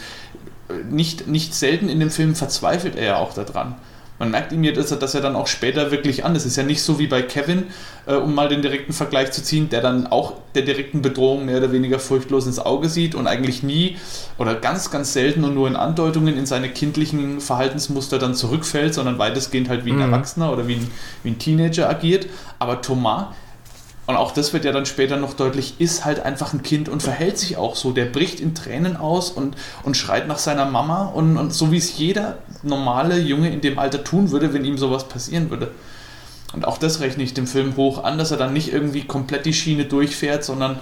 nicht, nicht selten in dem Film verzweifelt er ja auch daran. Man merkt ihm er, dass er dann auch später wirklich an. Es ist ja nicht so wie bei Kevin, äh, um mal den direkten Vergleich zu ziehen, der dann auch der direkten Bedrohung mehr oder weniger furchtlos ins Auge sieht und eigentlich nie oder ganz, ganz selten und nur in Andeutungen in seine kindlichen Verhaltensmuster dann zurückfällt, sondern weitestgehend halt wie ein mhm. Erwachsener oder wie ein, wie ein Teenager agiert. Aber Thomas und auch das wird ja dann später noch deutlich, ist halt einfach ein Kind und verhält sich auch so. Der bricht in Tränen aus und, und schreit nach seiner Mama und, und so wie es jeder normale Junge in dem Alter tun würde, wenn ihm sowas passieren würde. Und auch das rechne ich dem Film hoch an, dass er dann nicht irgendwie komplett die Schiene durchfährt, sondern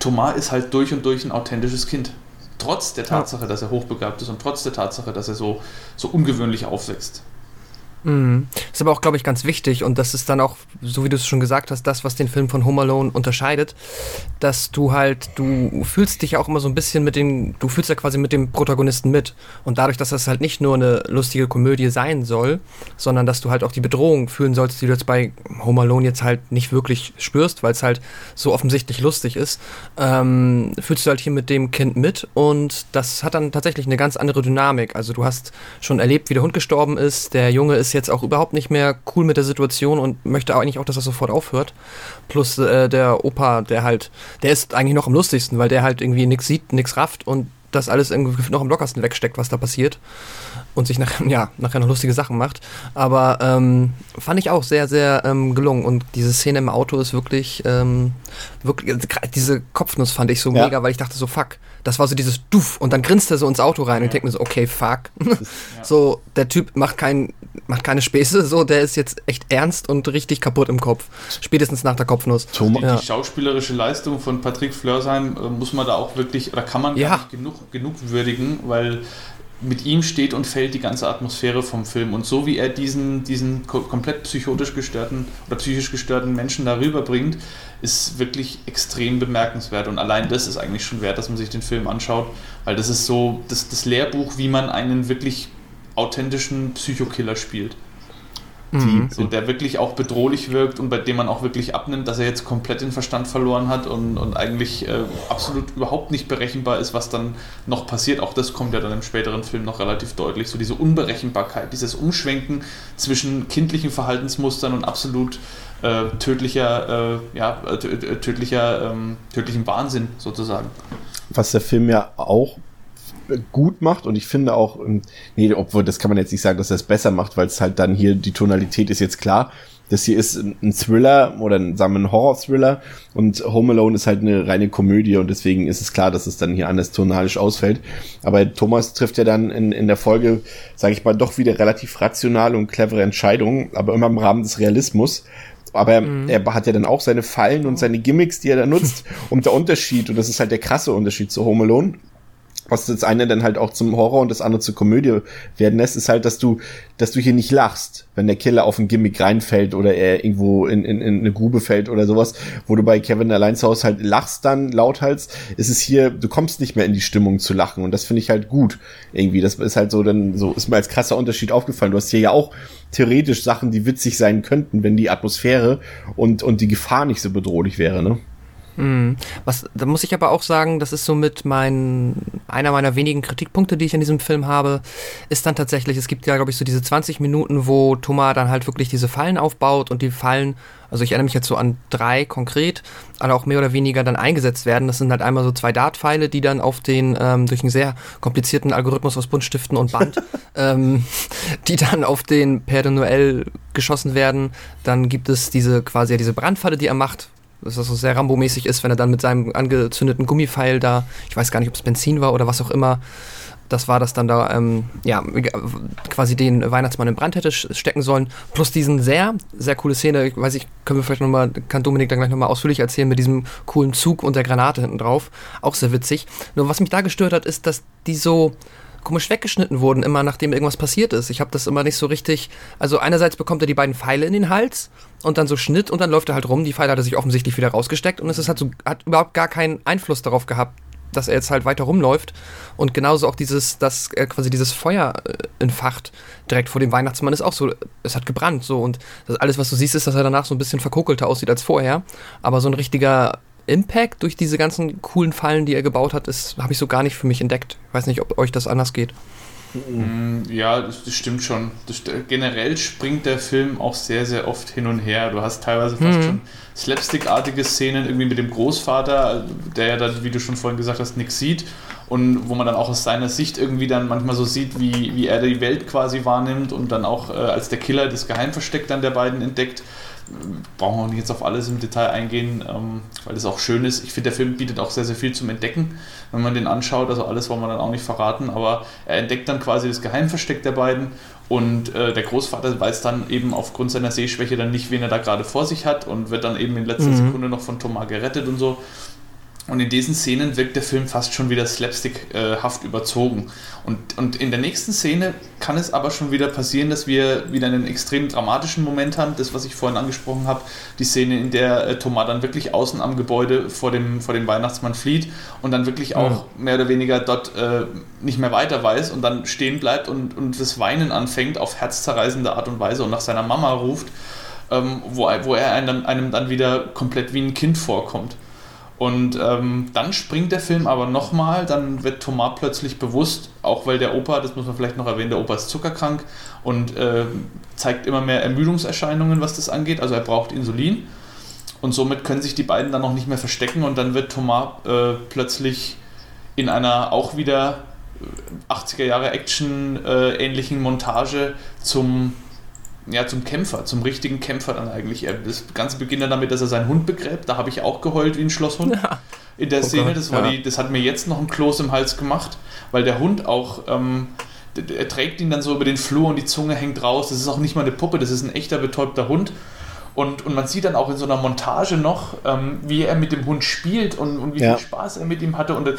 Thomas ist halt durch und durch ein authentisches Kind. Trotz der Tatsache, dass er hochbegabt ist und trotz der Tatsache, dass er so, so ungewöhnlich aufwächst. Mhm. Ist aber auch, glaube ich, ganz wichtig und das ist dann auch, so wie du es schon gesagt hast, das, was den Film von Home Alone unterscheidet, dass du halt, du fühlst dich auch immer so ein bisschen mit dem, du fühlst ja quasi mit dem Protagonisten mit und dadurch, dass das halt nicht nur eine lustige Komödie sein soll, sondern dass du halt auch die Bedrohung fühlen sollst, die du jetzt bei Home Alone jetzt halt nicht wirklich spürst, weil es halt so offensichtlich lustig ist, ähm, fühlst du halt hier mit dem Kind mit und das hat dann tatsächlich eine ganz andere Dynamik. Also du hast schon erlebt, wie der Hund gestorben ist, der Junge ist jetzt auch überhaupt nicht mehr cool mit der Situation und möchte eigentlich auch, dass das sofort aufhört. Plus äh, der Opa, der halt, der ist eigentlich noch am lustigsten, weil der halt irgendwie nichts sieht, nichts rafft und das alles irgendwie noch am lockersten wegsteckt, was da passiert. Und sich nachher, ja, nachher noch lustige Sachen macht. Aber ähm, fand ich auch sehr, sehr ähm, gelungen. Und diese Szene im Auto ist wirklich, ähm, wirklich, also diese Kopfnuss fand ich so ja. mega, weil ich dachte so, fuck, das war so dieses Duff und dann grinst er so ins Auto rein ja. und ich denke mir so, okay, fuck. Ja. so, der Typ macht, kein, macht keine Späße, so, der ist jetzt echt ernst und richtig kaputt im Kopf. Spätestens nach der Kopfnuss. Die, die schauspielerische Leistung von Patrick Flörsheim äh, muss man da auch wirklich, oder kann man ja. genug, genug würdigen, weil mit ihm steht und fällt die ganze Atmosphäre vom Film. Und so wie er diesen, diesen komplett psychotisch gestörten oder psychisch gestörten Menschen darüber bringt, ist wirklich extrem bemerkenswert. Und allein das ist eigentlich schon wert, dass man sich den Film anschaut, weil das ist so das, das Lehrbuch, wie man einen wirklich authentischen Psychokiller spielt. Mhm. So, der wirklich auch bedrohlich wirkt und bei dem man auch wirklich abnimmt, dass er jetzt komplett den Verstand verloren hat und, und eigentlich äh, absolut überhaupt nicht berechenbar ist, was dann noch passiert. Auch das kommt ja dann im späteren Film noch relativ deutlich. So diese Unberechenbarkeit, dieses Umschwenken zwischen kindlichen Verhaltensmustern und absolut äh, tödlicher, äh, ja, äh, tödlicher, ähm, tödlichem Wahnsinn sozusagen. Was der Film ja auch gut macht und ich finde auch, ähm, nee, obwohl das kann man jetzt nicht sagen, dass er es besser macht, weil es halt dann hier die Tonalität ist jetzt klar. Das hier ist ein Thriller oder ein, sagen wir, ein Horror-Thriller und Home Alone ist halt eine reine Komödie und deswegen ist es klar, dass es dann hier anders tonalisch ausfällt. Aber Thomas trifft ja dann in, in der Folge, sage ich mal, doch wieder relativ rationale und clevere Entscheidungen, aber immer im Rahmen des Realismus aber mhm. er hat ja dann auch seine Fallen und seine Gimmicks, die er da nutzt. und der Unterschied, und das ist halt der krasse Unterschied zu Home Alone, was das eine dann halt auch zum Horror und das andere zur Komödie werden lässt, ist halt, dass du, dass du hier nicht lachst, wenn der Killer auf ein Gimmick reinfällt oder er irgendwo in, in, in eine Grube fällt oder sowas, wo du bei Kevin allein zu halt lachst dann lauthals, ist es hier, du kommst nicht mehr in die Stimmung zu lachen und das finde ich halt gut irgendwie. Das ist halt so dann, so ist mir als krasser Unterschied aufgefallen. Du hast hier ja auch theoretisch Sachen, die witzig sein könnten, wenn die Atmosphäre und, und die Gefahr nicht so bedrohlich wäre, ne? Mhm. Was, da muss ich aber auch sagen, das ist somit mein, einer meiner wenigen Kritikpunkte, die ich in diesem Film habe, ist dann tatsächlich, es gibt ja, glaube ich, so diese 20 Minuten, wo Thomas dann halt wirklich diese Fallen aufbaut und die Fallen, also ich erinnere mich jetzt so an drei konkret, alle auch mehr oder weniger dann eingesetzt werden. Das sind halt einmal so zwei Dartpfeile, die dann auf den, ähm, durch einen sehr komplizierten Algorithmus aus Buntstiften und Band, ähm, die dann auf den Père de Noël geschossen werden. Dann gibt es diese quasi diese Brandfalle, die er macht, dass das so sehr Rambo-mäßig ist, wenn er dann mit seinem angezündeten Gummipfeil da, ich weiß gar nicht, ob es Benzin war oder was auch immer, das war das dann da, ähm, ja, quasi den Weihnachtsmann in Brand hätte stecken sollen. Plus diesen sehr, sehr coole Szene, ich weiß ich, können wir vielleicht nochmal, kann Dominik dann gleich nochmal ausführlich erzählen, mit diesem coolen Zug und der Granate hinten drauf. Auch sehr witzig. Nur was mich da gestört hat, ist, dass die so, komisch weggeschnitten wurden, immer nachdem irgendwas passiert ist. Ich habe das immer nicht so richtig. Also einerseits bekommt er die beiden Pfeile in den Hals und dann so Schnitt und dann läuft er halt rum. Die Pfeile hat er sich offensichtlich wieder rausgesteckt und es ist halt so, hat überhaupt gar keinen Einfluss darauf gehabt, dass er jetzt halt weiter rumläuft. Und genauso auch dieses, dass er quasi dieses Feuer äh, entfacht direkt vor dem Weihnachtsmann ist auch so, es hat gebrannt so und das alles, was du siehst, ist, dass er danach so ein bisschen verkokelter aussieht als vorher. Aber so ein richtiger Impact durch diese ganzen coolen Fallen, die er gebaut hat, habe ich so gar nicht für mich entdeckt. Ich weiß nicht, ob euch das anders geht. Mm, ja, das, das stimmt schon. Das, generell springt der Film auch sehr, sehr oft hin und her. Du hast teilweise fast mhm. schon slapstickartige Szenen irgendwie mit dem Großvater, der ja dann, wie du schon vorhin gesagt hast, nichts sieht und wo man dann auch aus seiner Sicht irgendwie dann manchmal so sieht, wie, wie er die Welt quasi wahrnimmt und dann auch äh, als der Killer das Geheimversteck dann der beiden entdeckt brauchen wir nicht jetzt auf alles im Detail eingehen, ähm, weil das auch schön ist. Ich finde, der Film bietet auch sehr, sehr viel zum Entdecken, wenn man den anschaut. Also alles wollen wir dann auch nicht verraten, aber er entdeckt dann quasi das Geheimversteck der beiden und äh, der Großvater weiß dann eben aufgrund seiner Sehschwäche dann nicht, wen er da gerade vor sich hat und wird dann eben in letzter mhm. Sekunde noch von Thomas gerettet und so. Und in diesen Szenen wirkt der Film fast schon wieder slapstickhaft überzogen. Und, und in der nächsten Szene kann es aber schon wieder passieren, dass wir wieder einen extrem dramatischen Moment haben. Das, was ich vorhin angesprochen habe, die Szene, in der äh, Thomas dann wirklich außen am Gebäude vor dem, vor dem Weihnachtsmann flieht und dann wirklich auch mhm. mehr oder weniger dort äh, nicht mehr weiter weiß und dann stehen bleibt und, und das Weinen anfängt auf herzzerreißende Art und Weise und nach seiner Mama ruft, ähm, wo, wo er einem, einem dann wieder komplett wie ein Kind vorkommt. Und ähm, dann springt der Film aber nochmal, dann wird Thomas plötzlich bewusst, auch weil der Opa, das muss man vielleicht noch erwähnen, der Opa ist zuckerkrank und äh, zeigt immer mehr Ermüdungserscheinungen, was das angeht. Also er braucht Insulin und somit können sich die beiden dann noch nicht mehr verstecken und dann wird Thomas äh, plötzlich in einer auch wieder 80er Jahre Action-ähnlichen Montage zum, ja, zum Kämpfer, zum richtigen Kämpfer dann eigentlich. Das Ganze beginnt dann damit, dass er seinen Hund begräbt. Da habe ich auch geheult wie ein Schlosshund. Ja. In der Oh Szene, Gott, das, war ja. die, das hat mir jetzt noch ein Kloß im Hals gemacht, weil der Hund auch, ähm, er trägt ihn dann so über den Flur und die Zunge hängt raus. Das ist auch nicht mal eine Puppe, das ist ein echter betäubter Hund. Und, und man sieht dann auch in so einer Montage noch, ähm, wie er mit dem Hund spielt und, und wie Ja. viel Spaß er mit ihm hatte. Und äh,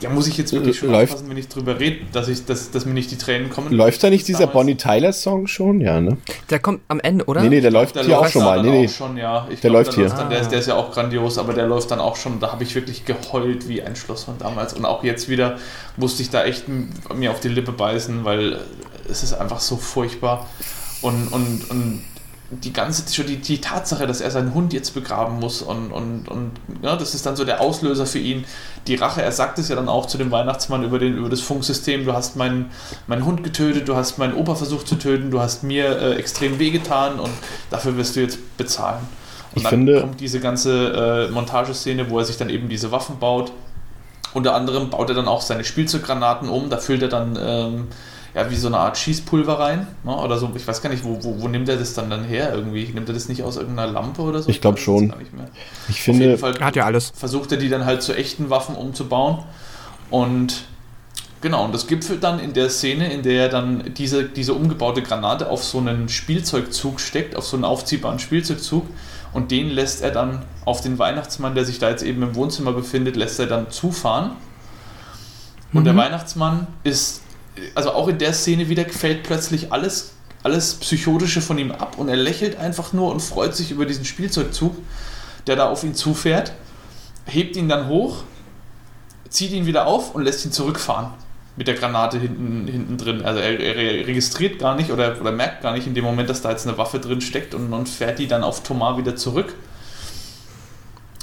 da muss ich jetzt wirklich schon Läuft- aufpassen, wenn ich drüber rede, dass, ich, dass, dass mir nicht die Tränen kommen. Läuft da nicht dieser Damals- Bonnie Tyler Song schon? Ja, ne? Der kommt am Ende, oder? Nee, nee, der läuft Der hier auch läuft schon da mal. Nee, nee. auch schon, ja. Ich Der glaub, läuft hier. Dann, der, Ah. ist, der ist ja auch grandios, aber der läuft dann auch schon. Da habe ich wirklich geheult wie ein Schloss von damals. Und auch jetzt wieder musste ich da echt mir auf die Lippe beißen, weil es ist einfach so furchtbar. Und, und, und die ganze, schon die, die Tatsache, dass er seinen Hund jetzt begraben muss und, und, und ja, das ist dann so der Auslöser für ihn. Die Rache, er sagt es ja dann auch zu dem Weihnachtsmann über, den, über das Funksystem, du hast meinen, meinen Hund getötet, du hast meinen Opa versucht zu töten, du hast mir äh, extrem wehgetan und dafür wirst du jetzt bezahlen. Und Ich dann finde- kommt diese ganze äh, Montageszene, wo er sich dann eben diese Waffen baut. Unter anderem baut er dann auch seine Spielzeuggranaten um, da füllt er dann ähm, ja, wie so eine Art Schießpulver rein. Ne? Oder so, ich weiß gar nicht, wo, wo, wo nimmt er das dann, dann her irgendwie? Nimmt er das nicht aus irgendeiner Lampe oder so? Ich glaub weiß es schon. gar nicht mehr. Ich Auf jeden finde, Fall Er hat ja alles. versucht er die dann halt zu echten Waffen umzubauen. Und genau, und das gipfelt dann in der Szene, in der er dann diese, diese umgebaute Granate auf so einen Spielzeugzug steckt, auf so einen aufziehbaren Spielzeugzug. Und den lässt er dann auf den Weihnachtsmann, der sich da jetzt eben im Wohnzimmer befindet, lässt er dann zufahren. Und der Mhm. Weihnachtsmann ist, also auch in der Szene wieder fällt plötzlich alles, alles Psychotische von ihm ab und er lächelt einfach nur und freut sich über diesen Spielzeugzug, der da auf ihn zufährt, hebt ihn dann hoch, zieht ihn wieder auf und lässt ihn zurückfahren mit der Granate hinten, hinten drin. Also er, er registriert gar nicht oder, oder merkt gar nicht in dem Moment, dass da jetzt eine Waffe drin steckt und, und fährt die dann auf Thomas wieder zurück.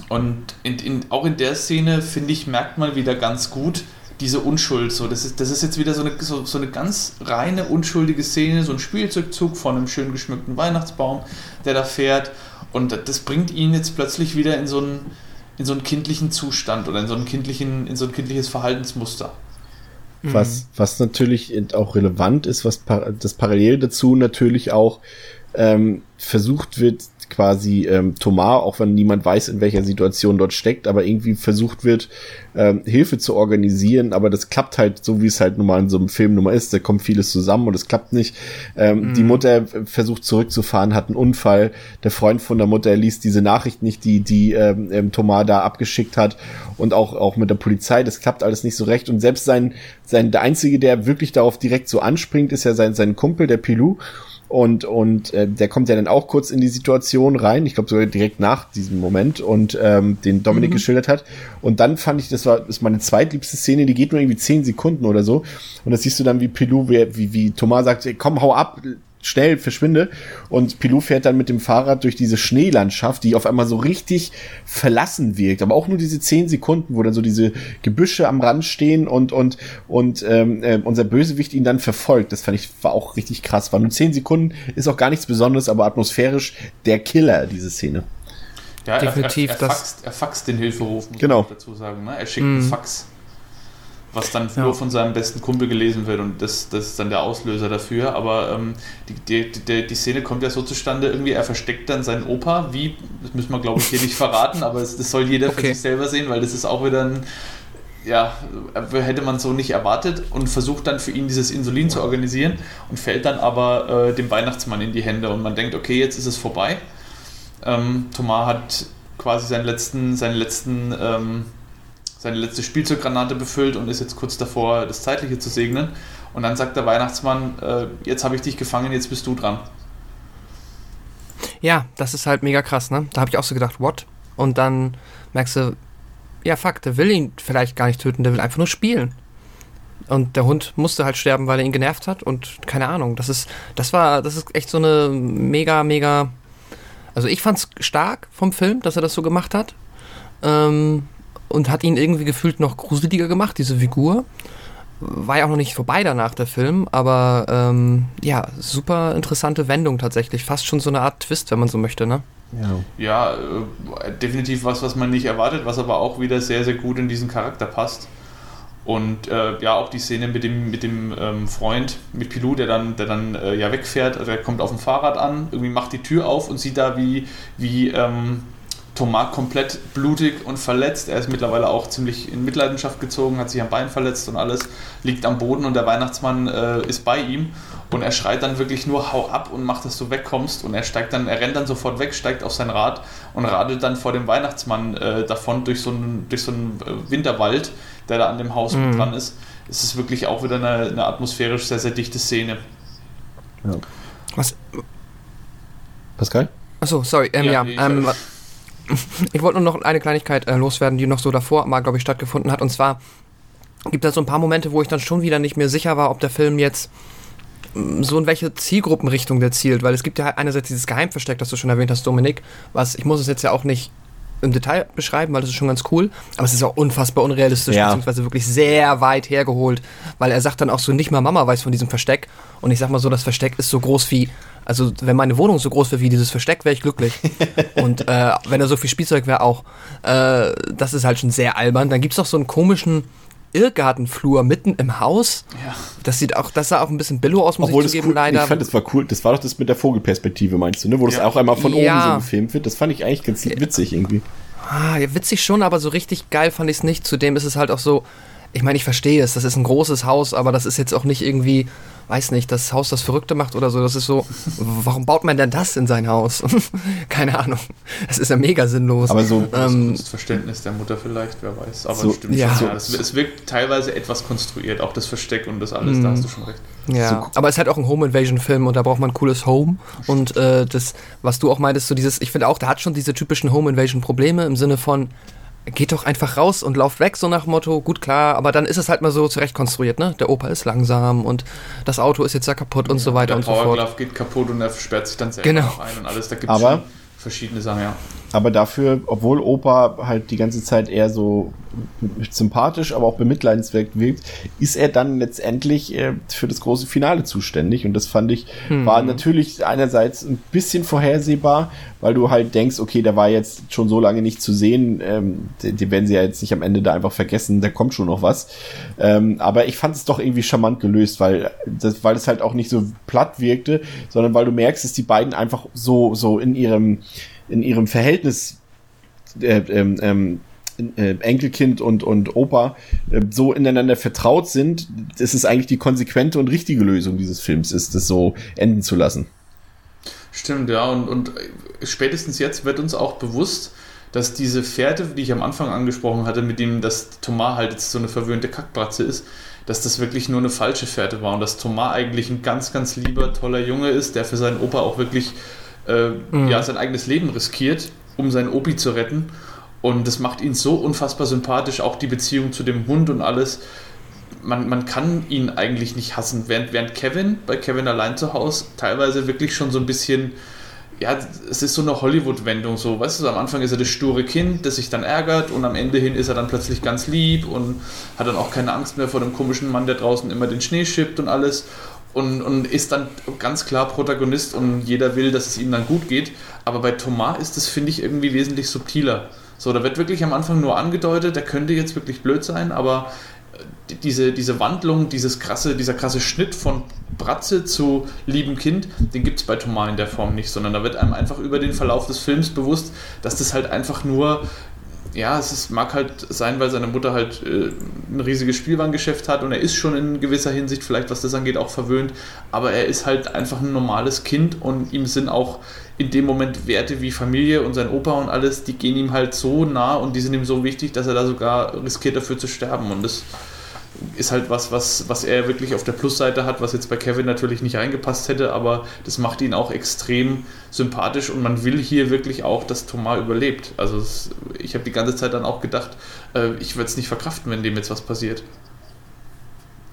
Und in, in, auch in der Szene, finde ich, merkt man wieder ganz gut diese Unschuld. So, das, ist, das ist jetzt wieder so eine, so, so eine ganz reine, unschuldige Szene, so ein Spielzeugzug von einem schön geschmückten Weihnachtsbaum, der da fährt. Und das bringt ihn jetzt plötzlich wieder in so einen, in so einen kindlichen Zustand oder in so, einen kindlichen, in so ein kindliches Verhaltensmuster. was, was natürlich auch relevant ist, was das parallel dazu natürlich auch ähm, versucht wird, quasi ähm, Thomas, auch wenn niemand weiß, in welcher Situation dort steckt, aber irgendwie versucht wird, ähm, Hilfe zu organisieren, aber das klappt halt so, wie es halt nun mal in so einem Film nun mal ist, da kommt vieles zusammen und es klappt nicht. Ähm, Die Mutter versucht zurückzufahren, hat einen Unfall, der Freund von der Mutter liest diese Nachricht nicht, die, die ähm, ähm, Thomas da abgeschickt hat. Und auch, auch mit der Polizei, das klappt alles nicht so recht. Und selbst sein, sein, der Einzige, der wirklich darauf direkt so anspringt, ist ja sein, sein Kumpel, der Pilou, und, und äh, der kommt ja dann auch kurz in die Situation rein, ich glaube sogar direkt nach diesem Moment und ähm, den Dominik geschildert hat. Und dann fand ich, das war ist meine zweitliebste Szene, die geht nur irgendwie zehn Sekunden oder so. Und das siehst du dann, wie Pilou, wie, wie, wie Thomas sagt, komm, hau ab, schnell, verschwinde. Und Pilou fährt dann mit dem Fahrrad durch diese Schneelandschaft, die auf einmal so richtig verlassen wirkt. Aber auch nur diese zehn Sekunden, wo dann so diese Gebüsche am Rand stehen und, und, und ähm, äh, unser Bösewicht ihn dann verfolgt. Das fand ich, war auch richtig krass. War nur zehn Sekunden, ist auch gar nichts Besonderes, aber atmosphärisch der Killer, diese Szene. Ja, Definitiv, Er, er, er, das- faxt, er faxt den Hilferuf, muss Genau. dazu sagen. Ne? Er schickt einen Fax, was dann Ja. nur von seinem besten Kumpel gelesen wird und das, das ist dann der Auslöser dafür. Aber ähm, die, die, die, die Szene kommt ja so zustande, irgendwie er versteckt dann seinen Opa, wie, das müssen wir glaube ich hier nicht verraten, aber es, das soll jeder für Okay. sich selber sehen, weil das ist auch wieder ein ja, hätte man so nicht erwartet und versucht dann für ihn dieses Insulin zu organisieren und fällt dann aber äh, dem Weihnachtsmann in die Hände und man denkt, okay, jetzt ist es vorbei. Ähm, Thomas hat quasi seinen letzten, seinen letzten, ähm, seine letzte Spielzeuggranate befüllt und ist jetzt kurz davor, das Zeitliche zu segnen. Und dann sagt der Weihnachtsmann, äh, jetzt habe ich dich gefangen, jetzt bist du dran. Ja, das ist halt mega krass, ne? Da habe ich auch so gedacht, what? Und dann merkst du, ja, fuck, der will ihn vielleicht gar nicht töten, der will einfach nur spielen. Und der Hund musste halt sterben, weil er ihn genervt hat und keine Ahnung. Das ist, das war, das ist echt so eine mega, mega. Also ich fand's stark vom Film, dass er das so gemacht hat. Ähm, und hat ihn irgendwie gefühlt noch gruseliger gemacht, diese Figur. War ja auch noch nicht vorbei danach, der Film, aber ähm, ja, super interessante Wendung tatsächlich. Fast schon so eine Art Twist, wenn man so möchte, ne? Ja. Ja, äh, definitiv was, was man nicht erwartet, was aber auch wieder sehr, sehr gut in diesen Charakter passt. Und äh, ja, auch die Szene mit dem, mit dem ähm, Freund, mit Pilou, der dann, der dann äh, ja wegfährt, also er kommt auf dem Fahrrad an, irgendwie macht die Tür auf und sieht da, wie, wie ähm, Thomas komplett blutig und verletzt. Er ist mittlerweile auch ziemlich in Mitleidenschaft gezogen, hat sich am Bein verletzt und alles, liegt am Boden und der Weihnachtsmann äh, ist bei ihm und er schreit dann wirklich nur hau ab und macht, dass du wegkommst und er steigt dann, er rennt dann sofort weg, steigt auf sein Rad und radelt dann vor dem Weihnachtsmann äh, davon durch so einen, durch so einen äh, Winterwald, der da an dem Haus mhm. dran ist. Es ist wirklich auch wieder eine, eine atmosphärisch sehr, sehr dichte Szene. Ja. Was? Pascal? Achso, sorry. Ähm, ja, ja ähm, ich wollte nur noch eine Kleinigkeit äh, loswerden, die noch so davor mal, glaube ich, stattgefunden hat. Und zwar gibt es so ein paar Momente, wo ich dann schon wieder nicht mehr sicher war, ob der Film jetzt mm, so in welche Zielgruppenrichtung der zielt, weil es gibt ja einerseits dieses Geheimversteck, das du schon erwähnt hast, Dominik, was ich muss es jetzt ja auch nicht im Detail beschreiben, weil das ist schon ganz cool, aber es ist auch unfassbar unrealistisch, ja. beziehungsweise wirklich sehr weit hergeholt, weil er sagt dann auch so, nicht mal Mama weiß von diesem Versteck und ich sag mal so, das Versteck ist so groß wie also, wenn meine Wohnung so groß wäre wie dieses Versteck, wäre ich glücklich. und äh, wenn da so viel Spielzeug wäre, auch. Äh, das ist halt schon sehr albern. Dann gibt es noch so einen komischen Irrgartenflur mitten im Haus. Ja. Das sieht auch, das sah auch ein bisschen billo aus, muss Obwohl ich zugeben, cool, leider. Ich fand, das war cool. Das war doch das mit der Vogelperspektive, meinst du, ne? Wo ja. das auch einmal von ja. oben so gefilmt wird. Das fand ich eigentlich ganz witzig irgendwie. Ah, ja, witzig schon, aber so richtig geil fand ich es nicht. Zudem ist es halt auch so, ich meine, ich verstehe es, das ist ein großes Haus, aber das ist jetzt auch nicht irgendwie weiß nicht, das Haus das Verrückte macht oder so. Das ist so, warum baut man denn das in sein Haus? Keine Ahnung. Das ist ja mega sinnlos. Aber so ähm, das Verständnis der Mutter vielleicht, wer weiß. Aber so, stimmt ja. ja. Es, es, wirkt teilweise etwas konstruiert, auch das Versteck und das alles, mhm. da hast du schon recht. Ja, so, aber es ist halt auch ein Home Invasion Film und da braucht man ein cooles Home und äh, das, was du auch meintest, so dieses, ich finde auch, der hat schon diese typischen Home Invasion Probleme im Sinne von, geht doch einfach raus und lauft weg, so nach Motto, gut klar, aber dann ist es halt mal so zurecht konstruiert, ne? Der Opa ist langsam und das Auto ist jetzt ja kaputt und ja, so weiter und so fort. Der Power geht kaputt und er sperrt sich dann selber genau. ein und alles, da gibt es verschiedene Sachen, ja. Aber dafür, obwohl Opa halt die ganze Zeit eher so sympathisch, aber auch bemitleidenswert wirkt, ist er dann letztendlich äh, für das große Finale zuständig. Und das fand ich, hm. war natürlich einerseits ein bisschen vorhersehbar, weil du halt denkst, okay, der war jetzt schon so lange nicht zu sehen, ähm, die, die, werden sie ja jetzt nicht am Ende da einfach vergessen, da kommt schon noch was. Ähm, aber ich fand es doch irgendwie charmant gelöst, weil das, weil es halt auch nicht so platt wirkte, sondern weil du merkst, dass die beiden einfach so, so in ihrem, in ihrem Verhältnis äh, ähm, ähm, äh, Enkelkind und, und Opa äh, so ineinander vertraut sind, dass es eigentlich die konsequente und richtige Lösung dieses Films ist, das so enden zu lassen. Stimmt, ja, und, und spätestens jetzt wird uns auch bewusst, dass diese Fährte, die ich am Anfang angesprochen hatte, mit dem, dass Thomas halt jetzt so eine verwöhnte Kackbratze ist, dass das wirklich nur eine falsche Fährte war und dass Thomas eigentlich ein ganz, ganz lieber, toller Junge ist, der für seinen Opa auch wirklich äh, mhm. ja, sein eigenes Leben riskiert, um seinen Opi zu retten. Und das macht ihn so unfassbar sympathisch, auch die Beziehung zu dem Hund und alles. Man, man kann ihn eigentlich nicht hassen. Während, während Kevin, bei Kevin allein zu Hause, teilweise wirklich schon so ein bisschen, ja, es ist so eine Hollywood-Wendung, so, weißt du, am Anfang ist er das sture Kind, das sich dann ärgert und am Ende hin ist er dann plötzlich ganz lieb und hat dann auch keine Angst mehr vor dem komischen Mann, der draußen immer den Schnee schippt und alles und, und ist dann ganz klar Protagonist und jeder will, dass es ihm dann gut geht. Aber bei Thomas ist das, finde ich, irgendwie wesentlich subtiler. So, da wird wirklich am Anfang nur angedeutet, der könnte jetzt wirklich blöd sein, aber äh, diese, diese Wandlung, dieses krasse, dieser krasse Schnitt von Bratze zu liebem Kind, den gibt es bei Thomas in der Form nicht, sondern da wird einem einfach über den Verlauf des Films bewusst, dass das halt einfach nur ja, es ist, mag halt sein, weil seine Mutter halt äh, ein riesiges Spielwarengeschäft hat und er ist schon in gewisser Hinsicht vielleicht, was das angeht, auch verwöhnt, aber er ist halt einfach ein normales Kind und ihm sind auch in dem Moment Werte wie Familie und sein Opa und alles, die gehen ihm halt so nah und die sind ihm so wichtig, dass er da sogar riskiert dafür zu sterben. Und das ist halt was, was, was er wirklich auf der Plusseite hat, was jetzt bei Kevin natürlich nicht reingepasst hätte, aber das macht ihn auch extrem sympathisch und man will hier wirklich auch, dass Thomas überlebt. Also es, ich habe die ganze Zeit dann auch gedacht, äh, ich würde es nicht verkraften, wenn dem jetzt was passiert.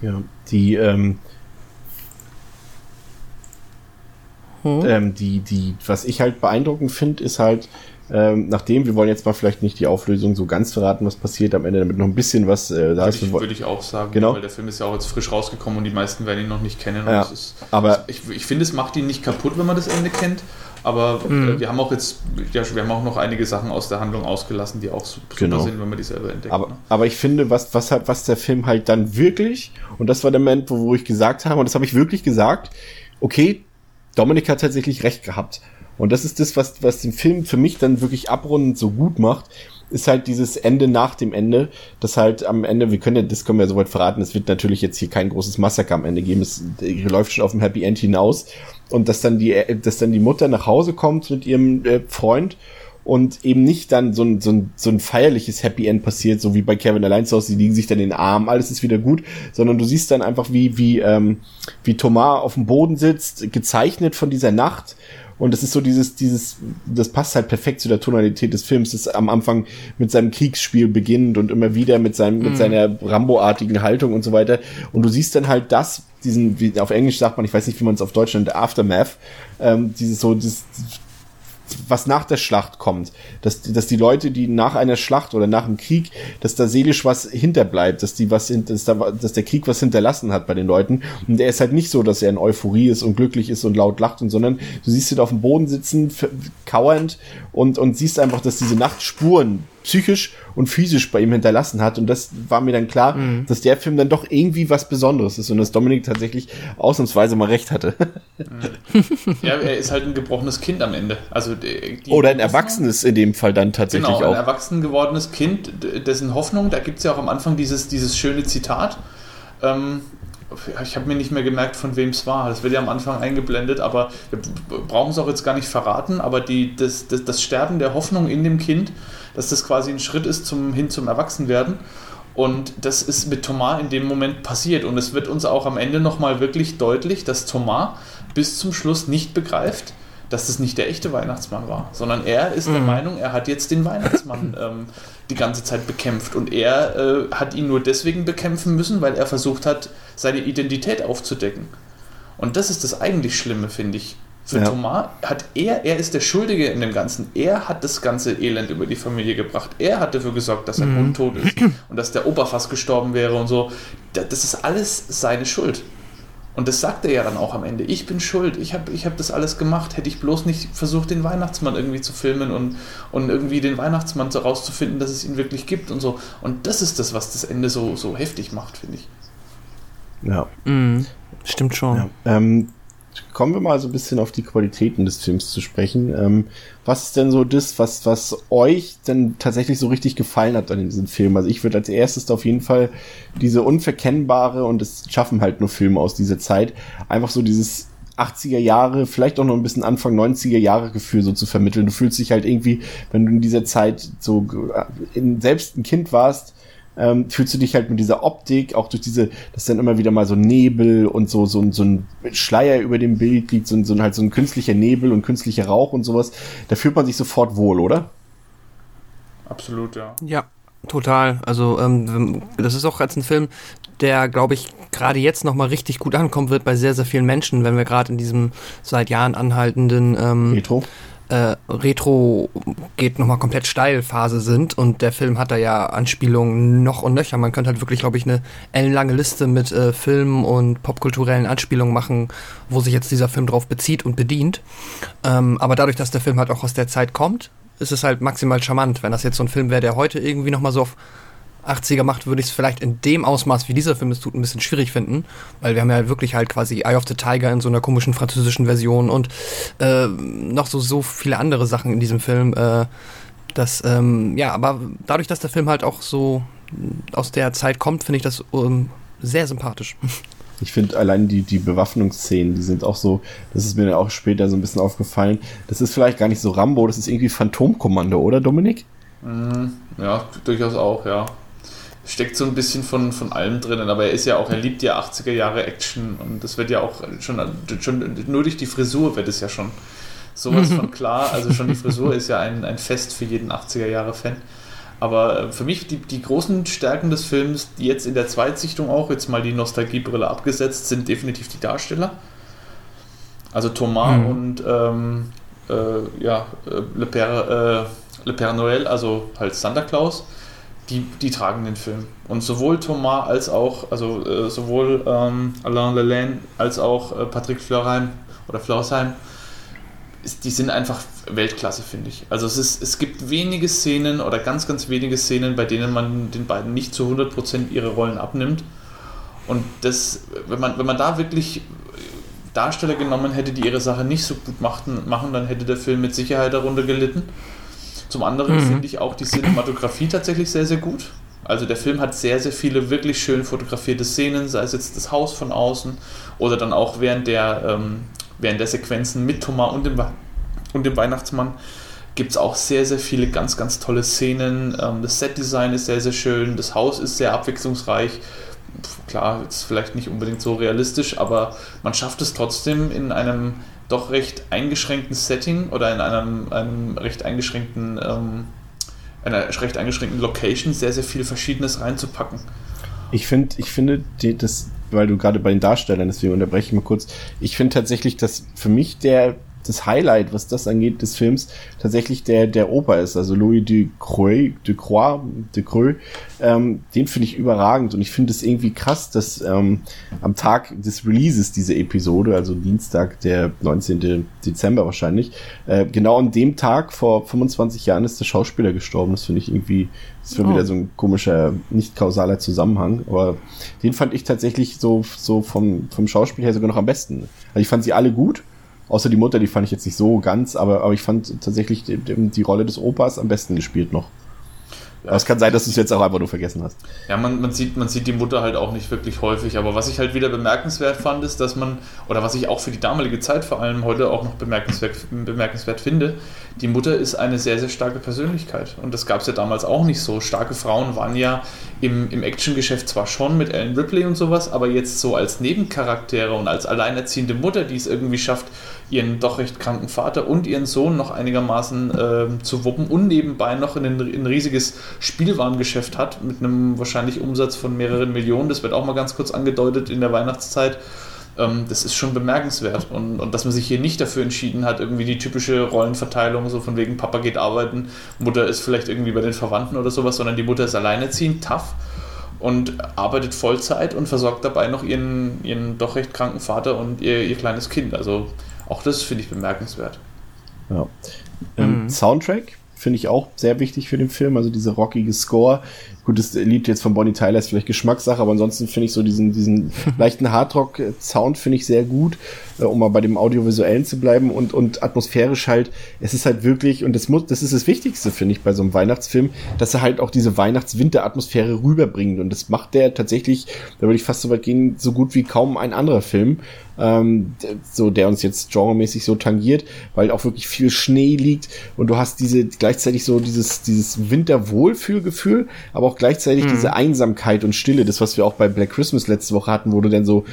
Ja, die, ähm, mhm. ähm, die, die, was ich halt beeindruckend finde, ist halt, ähm, nachdem, wir wollen jetzt mal vielleicht nicht die Auflösung so ganz verraten, was passiert am Ende, damit noch ein bisschen was äh, da ist. Würde ich auch sagen, genau. weil der Film ist ja auch jetzt frisch rausgekommen und die meisten werden ihn noch nicht kennen. Ja, ist, aber ich, ich finde, es macht ihn nicht kaputt, wenn man das Ende kennt. Aber äh, mhm. wir haben auch jetzt, ja, wir haben auch noch einige Sachen aus der Handlung ausgelassen, die auch super genau. sind, wenn man die selber entdeckt. Aber, ne? aber ich finde, was, was, hat, was der Film halt dann wirklich, und das war der Moment, wo, wo ich gesagt habe, und das habe ich wirklich gesagt, okay, Dominik hat tatsächlich recht gehabt. Und das ist das, was, was den Film für mich dann wirklich abrundend so gut macht, ist halt dieses Ende nach dem Ende, das halt am Ende, wir können ja, das können wir ja soweit verraten, es wird natürlich jetzt hier kein großes Massaker am Ende geben, es läuft schon auf dem Happy End hinaus. Und dass dann die, dass dann die Mutter nach Hause kommt mit ihrem äh, Freund und eben nicht dann so ein, so, ein, so ein feierliches Happy End passiert, so wie bei Kevin allein zu Hause, die liegen sich dann in den Arm, alles ist wieder gut, sondern du siehst dann einfach, wie, wie, ähm, wie Thomas auf dem Boden sitzt, gezeichnet von dieser Nacht und das ist so dieses, dieses, das passt halt perfekt zu der Tonalität des Films, das am Anfang mit seinem Kriegsspiel beginnt und immer wieder mit seinem, mit mhm. seiner Rambo-artigen Haltung und so weiter. Und du siehst dann halt das, diesen, wie auf Englisch sagt man, ich weiß nicht, wie man es auf Deutsch nennt, Aftermath, ähm, dieses so, das, was nach der Schlacht kommt, dass, dass die Leute, die nach einer Schlacht oder nach einem Krieg, dass da seelisch was hinterbleibt, dass die was, dass, da, dass der Krieg was hinterlassen hat bei den Leuten. Und der ist halt nicht so, dass er in Euphorie ist und glücklich ist und laut lacht und, sondern du siehst ihn auf dem Boden sitzen, kauernd und, und siehst einfach, dass diese Nacht Spuren psychisch und physisch bei ihm hinterlassen hat. Und das war mir dann klar, mhm. dass der Film dann doch irgendwie was Besonderes ist und dass Dominik tatsächlich ausnahmsweise mal recht hatte. ja, er ist halt ein gebrochenes Kind am Ende. Also die, Oder ein Erwachsenes in dem Fall dann tatsächlich genau, auch. Ein erwachsen gewordenes Kind, dessen Hoffnung, da gibt es ja auch am Anfang dieses, dieses schöne Zitat. Ähm, ich habe mir nicht mehr gemerkt, von wem es war. Das wird ja am Anfang eingeblendet, aber wir brauchen es auch jetzt gar nicht verraten. Aber die, das, das, das Sterben der Hoffnung in dem Kind, dass das quasi ein Schritt ist zum, hin zum Erwachsenwerden. Und das ist mit Thomas in dem Moment passiert. Und es wird uns auch am Ende nochmal wirklich deutlich, dass Thomas bis zum Schluss nicht begreift, dass das nicht der echte Weihnachtsmann war, sondern er ist mhm. der Meinung, er hat jetzt den Weihnachtsmann ähm, die ganze Zeit bekämpft und er äh, hat ihn nur deswegen bekämpfen müssen, weil er versucht hat, seine Identität aufzudecken. Und das ist das eigentlich Schlimme, finde ich. Für ja. Thomas hat er, er ist der Schuldige in dem Ganzen. Er hat das ganze Elend über die Familie gebracht. Er hat dafür gesorgt, dass sein mhm. Hund tot ist und dass der Opa fast gestorben wäre und so. Das ist alles seine Schuld. Und das sagt er ja dann auch am Ende. Ich bin schuld, ich habe ich hab das alles gemacht. Hätte ich bloß nicht versucht, den Weihnachtsmann irgendwie zu filmen und, und irgendwie den Weihnachtsmann so rauszufinden, dass es ihn wirklich gibt und so. Und das ist das, was das Ende so, so heftig macht, finde ich. Ja. Mhm. Stimmt schon. Ja. Ähm, kommen wir mal so ein bisschen auf die Qualitäten des Films zu sprechen. Ähm, was ist denn so das, was, was euch denn tatsächlich so richtig gefallen hat an diesem Film? Also ich würde als erstes auf jeden Fall diese unverkennbare, und es schaffen halt nur Filme aus dieser Zeit, einfach so dieses 80er Jahre, vielleicht auch noch ein bisschen Anfang 90er Jahre Gefühl so zu vermitteln. Du fühlst dich halt irgendwie, wenn du in dieser Zeit so in, selbst ein Kind warst, ähm, fühlst du dich halt mit dieser Optik, auch durch diese, dass dann immer wieder mal so Nebel und so, so, so ein Schleier über dem Bild liegt, so, so halt so ein künstlicher Nebel und künstlicher Rauch und sowas, da fühlt man sich sofort wohl, oder? Absolut, ja. Ja, total. Also ähm, das ist auch als ein Film, der, glaube ich, gerade jetzt nochmal richtig gut ankommen wird bei sehr, sehr vielen Menschen, wenn wir gerade in diesem seit Jahren anhaltenden ähm, Retro äh, Retro geht nochmal komplett steil Phase sind und der Film hat da ja Anspielungen noch und nöcher. Man könnte halt wirklich, glaube ich, eine ellenlange Liste mit äh, Filmen und popkulturellen Anspielungen machen, wo sich jetzt dieser Film drauf bezieht und bedient. Ähm, aber dadurch, dass der Film halt auch aus der Zeit kommt, ist es halt maximal charmant. Wenn das jetzt so ein Film wäre, der heute irgendwie nochmal so auf 80er macht, würde ich es vielleicht in dem Ausmaß, wie dieser Film es tut, ein bisschen schwierig finden, weil wir haben ja wirklich halt quasi Eye of the Tiger in so einer komischen französischen Version und äh, noch so, so viele andere Sachen in diesem Film. Äh, das, ähm, ja, aber dadurch, dass der Film halt auch so aus der Zeit kommt, finde ich das ähm, sehr sympathisch. Ich finde allein die, die Bewaffnungsszenen, die sind auch so, das ist mir dann auch später so ein bisschen aufgefallen. Das ist vielleicht gar nicht so Rambo, das ist irgendwie Phantomkommando, oder Dominik? Mhm. Ja, durchaus auch, ja steckt so ein bisschen von, von allem drinnen, aber er ist ja auch, er liebt ja 80er Jahre Action und das wird ja auch schon, schon nur durch die Frisur wird es ja schon sowas von klar. Also schon die Frisur ist ja ein, ein Fest für jeden 80er Jahre Fan. Aber äh, für mich die, die großen Stärken des Films, die jetzt in der Zweitsichtung auch, jetzt mal die Nostalgiebrille abgesetzt, sind definitiv die Darsteller. Also Thomas mhm. und ähm, äh, ja, äh, Le Père, äh, Le Père Noël, also halt Santa Claus, die, die tragen den Film. Und sowohl Thomas als auch, also äh, sowohl ähm, Alain Lelaine als auch äh, Patrick Fleurheim oder Flausheim, ist, die sind einfach Weltklasse, finde ich. Also es, ist, es gibt wenige Szenen oder ganz, ganz wenige Szenen, bei denen man den beiden nicht zu 100% ihre Rollen abnimmt. Und das, wenn man, wenn man da wirklich Darsteller genommen hätte, die ihre Sache nicht so gut machten, machen, dann hätte der Film mit Sicherheit darunter gelitten. Zum anderen mhm. finde ich auch die Cinematografie tatsächlich sehr, sehr gut. Also der Film hat sehr, sehr viele wirklich schön fotografierte Szenen, sei es jetzt das Haus von außen oder dann auch während der, ähm, während der Sequenzen mit Thomas und dem, und dem Weihnachtsmann gibt es auch sehr, sehr viele ganz, ganz tolle Szenen. Ähm, das Setdesign ist sehr, sehr schön, das Haus ist sehr abwechslungsreich klar, ist vielleicht nicht unbedingt so realistisch, aber man schafft es trotzdem in einem doch recht eingeschränkten Setting oder in einem, einem recht eingeschränkten, ähm, einer recht eingeschränkten Location sehr, sehr viel Verschiedenes reinzupacken. Ich finde, ich finde, die, das, weil du gerade bei den Darstellern, deswegen unterbreche ich mal kurz, ich finde tatsächlich, dass für mich der das Highlight, was das angeht, des Films tatsächlich der, der Opa ist, also Louis Ducroix, Ducroix, Ducroix ähm, den finde ich überragend und ich finde es irgendwie krass, dass ähm, am Tag des Releases dieser Episode, also Dienstag, der 19. Dezember wahrscheinlich, äh, genau an dem Tag vor 25 Jahren ist der Schauspieler gestorben. Das finde ich irgendwie, das ist oh. wieder so ein komischer, nicht kausaler Zusammenhang, aber den fand ich tatsächlich so, so vom, vom Schauspiel her sogar noch am besten. Also ich fand sie alle gut, Außer die Mutter, die fand ich jetzt nicht so ganz, aber, aber ich fand tatsächlich die, die Rolle des Opas am besten gespielt noch. Aber es kann sein, dass du es jetzt auch einfach nur vergessen hast. Ja, man, man, sieht, man sieht die Mutter halt auch nicht wirklich häufig. Aber was ich halt wieder bemerkenswert fand, ist, dass man, oder was ich auch für die damalige Zeit vor allem heute auch noch bemerkenswert, bemerkenswert finde, die Mutter ist eine sehr, sehr starke Persönlichkeit. Und das gab es ja damals auch nicht so. Starke Frauen waren ja im, im Actiongeschäft zwar schon mit Ellen Ripley und sowas, aber jetzt so als Nebencharaktere und als alleinerziehende Mutter, die es irgendwie schafft, ihren doch recht kranken Vater und ihren Sohn noch einigermaßen äh, zu wuppen und nebenbei noch ein, ein riesiges Spielwarengeschäft hat mit einem wahrscheinlich Umsatz von mehreren Millionen. Das wird auch mal ganz kurz angedeutet in der Weihnachtszeit. Ähm, das ist schon bemerkenswert. Und, und dass man sich hier nicht dafür entschieden hat, irgendwie die typische Rollenverteilung, so von wegen Papa geht arbeiten, Mutter ist vielleicht irgendwie bei den Verwandten oder sowas, sondern die Mutter ist alleinerziehend, tough und arbeitet Vollzeit und versorgt dabei noch ihren, ihren doch recht kranken Vater und ihr, ihr kleines Kind. Also auch das finde ich bemerkenswert. Ja. Ähm, mhm. Soundtrack finde ich auch sehr wichtig für den Film, also dieser rockige Score. Gut, das liebt jetzt von Bonnie Tyler ist vielleicht Geschmackssache, aber ansonsten finde ich so diesen, diesen leichten Hardrock-Sound finde ich sehr gut, äh, um mal bei dem Audiovisuellen zu bleiben und, und atmosphärisch halt, es ist halt wirklich, und das muss, das ist das Wichtigste, finde ich, bei so einem Weihnachtsfilm, dass er halt auch diese Weihnachts-Winter-Atmosphäre rüberbringt und das macht der tatsächlich, da würde ich fast so weit gehen, so gut wie kaum ein anderer Film ähm, so der uns jetzt genremäßig so tangiert, weil auch wirklich viel Schnee liegt und du hast diese gleichzeitig so dieses dieses Winterwohlfühlgefühl, aber auch gleichzeitig mhm. diese Einsamkeit und Stille, das was wir auch bei Black Christmas letzte Woche hatten, wo du dann so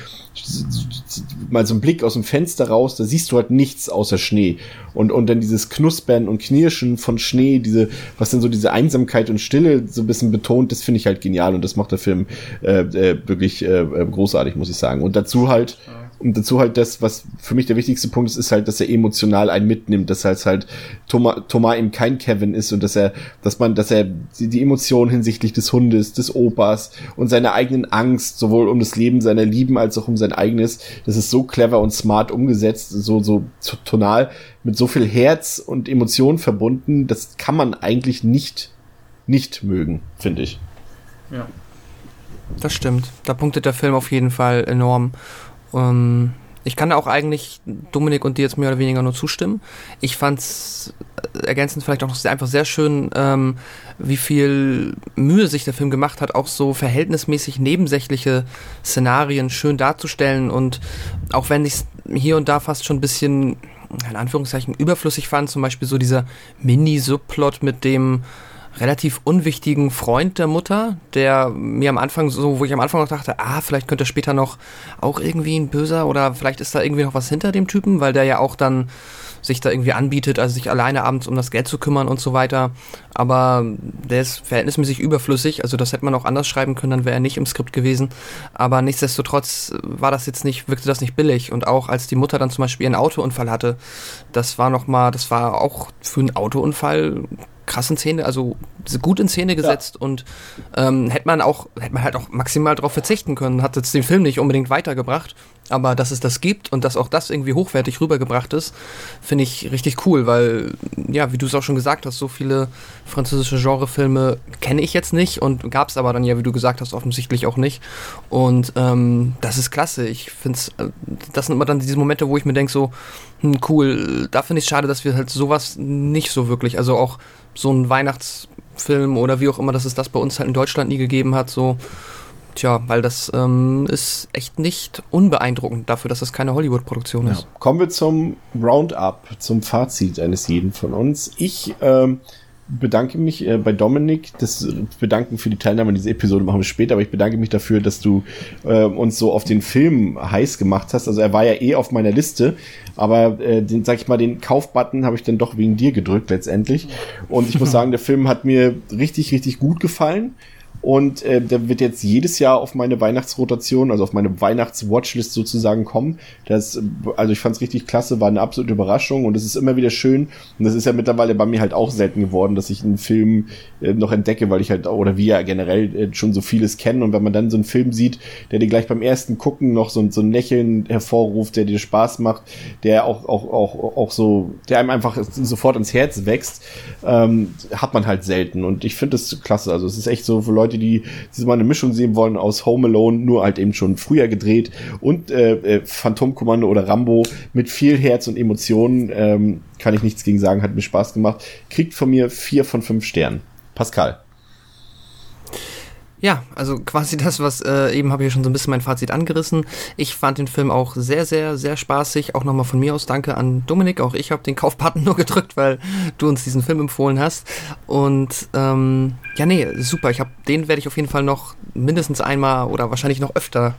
mal so einen Blick aus dem Fenster raus, da siehst du halt nichts außer Schnee und und dann dieses Knuspern und Knirschen von Schnee, diese was dann so diese Einsamkeit und Stille so ein bisschen betont, das finde ich halt genial und das macht der Film äh, äh, wirklich äh, äh großartig, muss ich sagen. Und dazu halt ja und dazu halt das, was für mich der wichtigste Punkt ist, ist halt, dass er emotional einen mitnimmt, dass er halt Thomas, Thomas eben kein Kevin ist und dass er, dass man, dass er die, die Emotionen hinsichtlich des Hundes, des Opas und seiner eigenen Angst, sowohl um das Leben seiner Lieben als auch um sein eigenes, das ist so clever und smart umgesetzt, so, so tonal, mit so viel Herz und Emotionen verbunden, das kann man eigentlich nicht, nicht mögen, finde ich. Ja. Das stimmt. Da punktet der Film auf jeden Fall enorm. Ähm, ich kann auch eigentlich Dominik und dir jetzt mehr oder weniger nur zustimmen. Ich fand es äh, ergänzend vielleicht auch noch einfach sehr schön, ähm, wie viel Mühe sich der Film gemacht hat, auch so verhältnismäßig nebensächliche Szenarien schön darzustellen. Und auch wenn ich es hier und da fast schon ein bisschen, in Anführungszeichen, überflüssig fand, zum Beispiel so dieser Mini-Subplot mit dem relativ unwichtigen Freund der Mutter, der mir am Anfang so, wo ich am Anfang noch dachte, ah, vielleicht könnte er später noch auch irgendwie ein Böser oder vielleicht ist da irgendwie noch was hinter dem Typen, weil der ja auch dann sich da irgendwie anbietet, also sich alleine abends um das Geld zu kümmern und so weiter. Aber der ist verhältnismäßig überflüssig, also das hätte man auch anders schreiben können, dann wäre er nicht im Skript gewesen. Aber nichtsdestotrotz war das jetzt nicht, wirkte das nicht billig. Und auch als die Mutter dann zum Beispiel ihren Autounfall hatte, das war nochmal, das war auch für einen Autounfall krass in Szene, also gut in Szene gesetzt ja. und ähm, hätte man auch, hätte man halt auch maximal darauf verzichten können, hat jetzt den Film nicht unbedingt weitergebracht, aber dass es das gibt und dass auch das irgendwie hochwertig rübergebracht ist, finde ich richtig cool, weil, ja, wie du es auch schon gesagt hast, so viele französische Genrefilme kenne ich jetzt nicht und gab es aber dann ja, wie du gesagt hast, offensichtlich auch nicht und ähm, das ist klasse, ich finde es, äh, das sind immer dann diese Momente, wo ich mir denke so, hm, cool, da finde ich es schade, dass wir halt sowas nicht so wirklich, also auch so ein Weihnachtsfilm oder wie auch immer, dass es das bei uns halt in Deutschland nie gegeben hat, so. Tja, weil das ähm, ist echt nicht unbeeindruckend dafür, dass das keine Hollywood-Produktion ist. Ja. Kommen wir zum Roundup, zum Fazit eines jeden von uns. Ich ähm, bedanke mich äh, bei Dominik. Das Bedanken für die Teilnahme an dieser Episode machen wir später, aber ich bedanke mich dafür, dass du äh, uns so auf den Film heiß gemacht hast. Also er war ja eh auf meiner Liste, aber äh, den, sag ich mal, den Kaufbutton habe ich dann doch wegen dir gedrückt letztendlich. Und ich muss sagen, der Film hat mir richtig, richtig gut gefallen. Und äh, der wird jetzt jedes Jahr auf meine Weihnachtsrotation, also auf meine Weihnachtswatchlist sozusagen kommen. Das, also ich fand es richtig klasse, war eine absolute Überraschung und es ist immer wieder schön. Und das ist ja mittlerweile bei mir halt auch selten geworden, dass ich einen Film äh, noch entdecke, weil ich halt, oder wir ja generell äh, schon so vieles kennen. Und wenn man dann so einen Film sieht, der dir gleich beim ersten Gucken noch so, so ein Lächeln hervorruft, der dir Spaß macht, der auch, auch, auch, auch so, der einem einfach sofort ins Herz wächst, ähm, hat man halt selten. Und ich finde das klasse. Also es ist echt so für Leute, Leute, die, die mal eine Mischung sehen wollen aus Home Alone, nur halt eben schon früher gedreht und äh, äh, Phantomkommando oder Rambo mit viel Herz und Emotionen, ähm, kann ich nichts gegen sagen, hat mir Spaß gemacht. Kriegt von mir vier von fünf Sternen. Pascal. Ja, also quasi das, was äh, eben habe ich schon so ein bisschen mein Fazit angerissen. Ich fand den Film auch sehr, sehr, sehr spaßig. Auch nochmal von mir aus danke an Dominik. Auch ich habe den Kaufbutton nur gedrückt, weil du uns diesen Film empfohlen hast. Und ähm, ja, nee, super. Ich habe den werde ich auf jeden Fall noch mindestens einmal oder wahrscheinlich noch öfter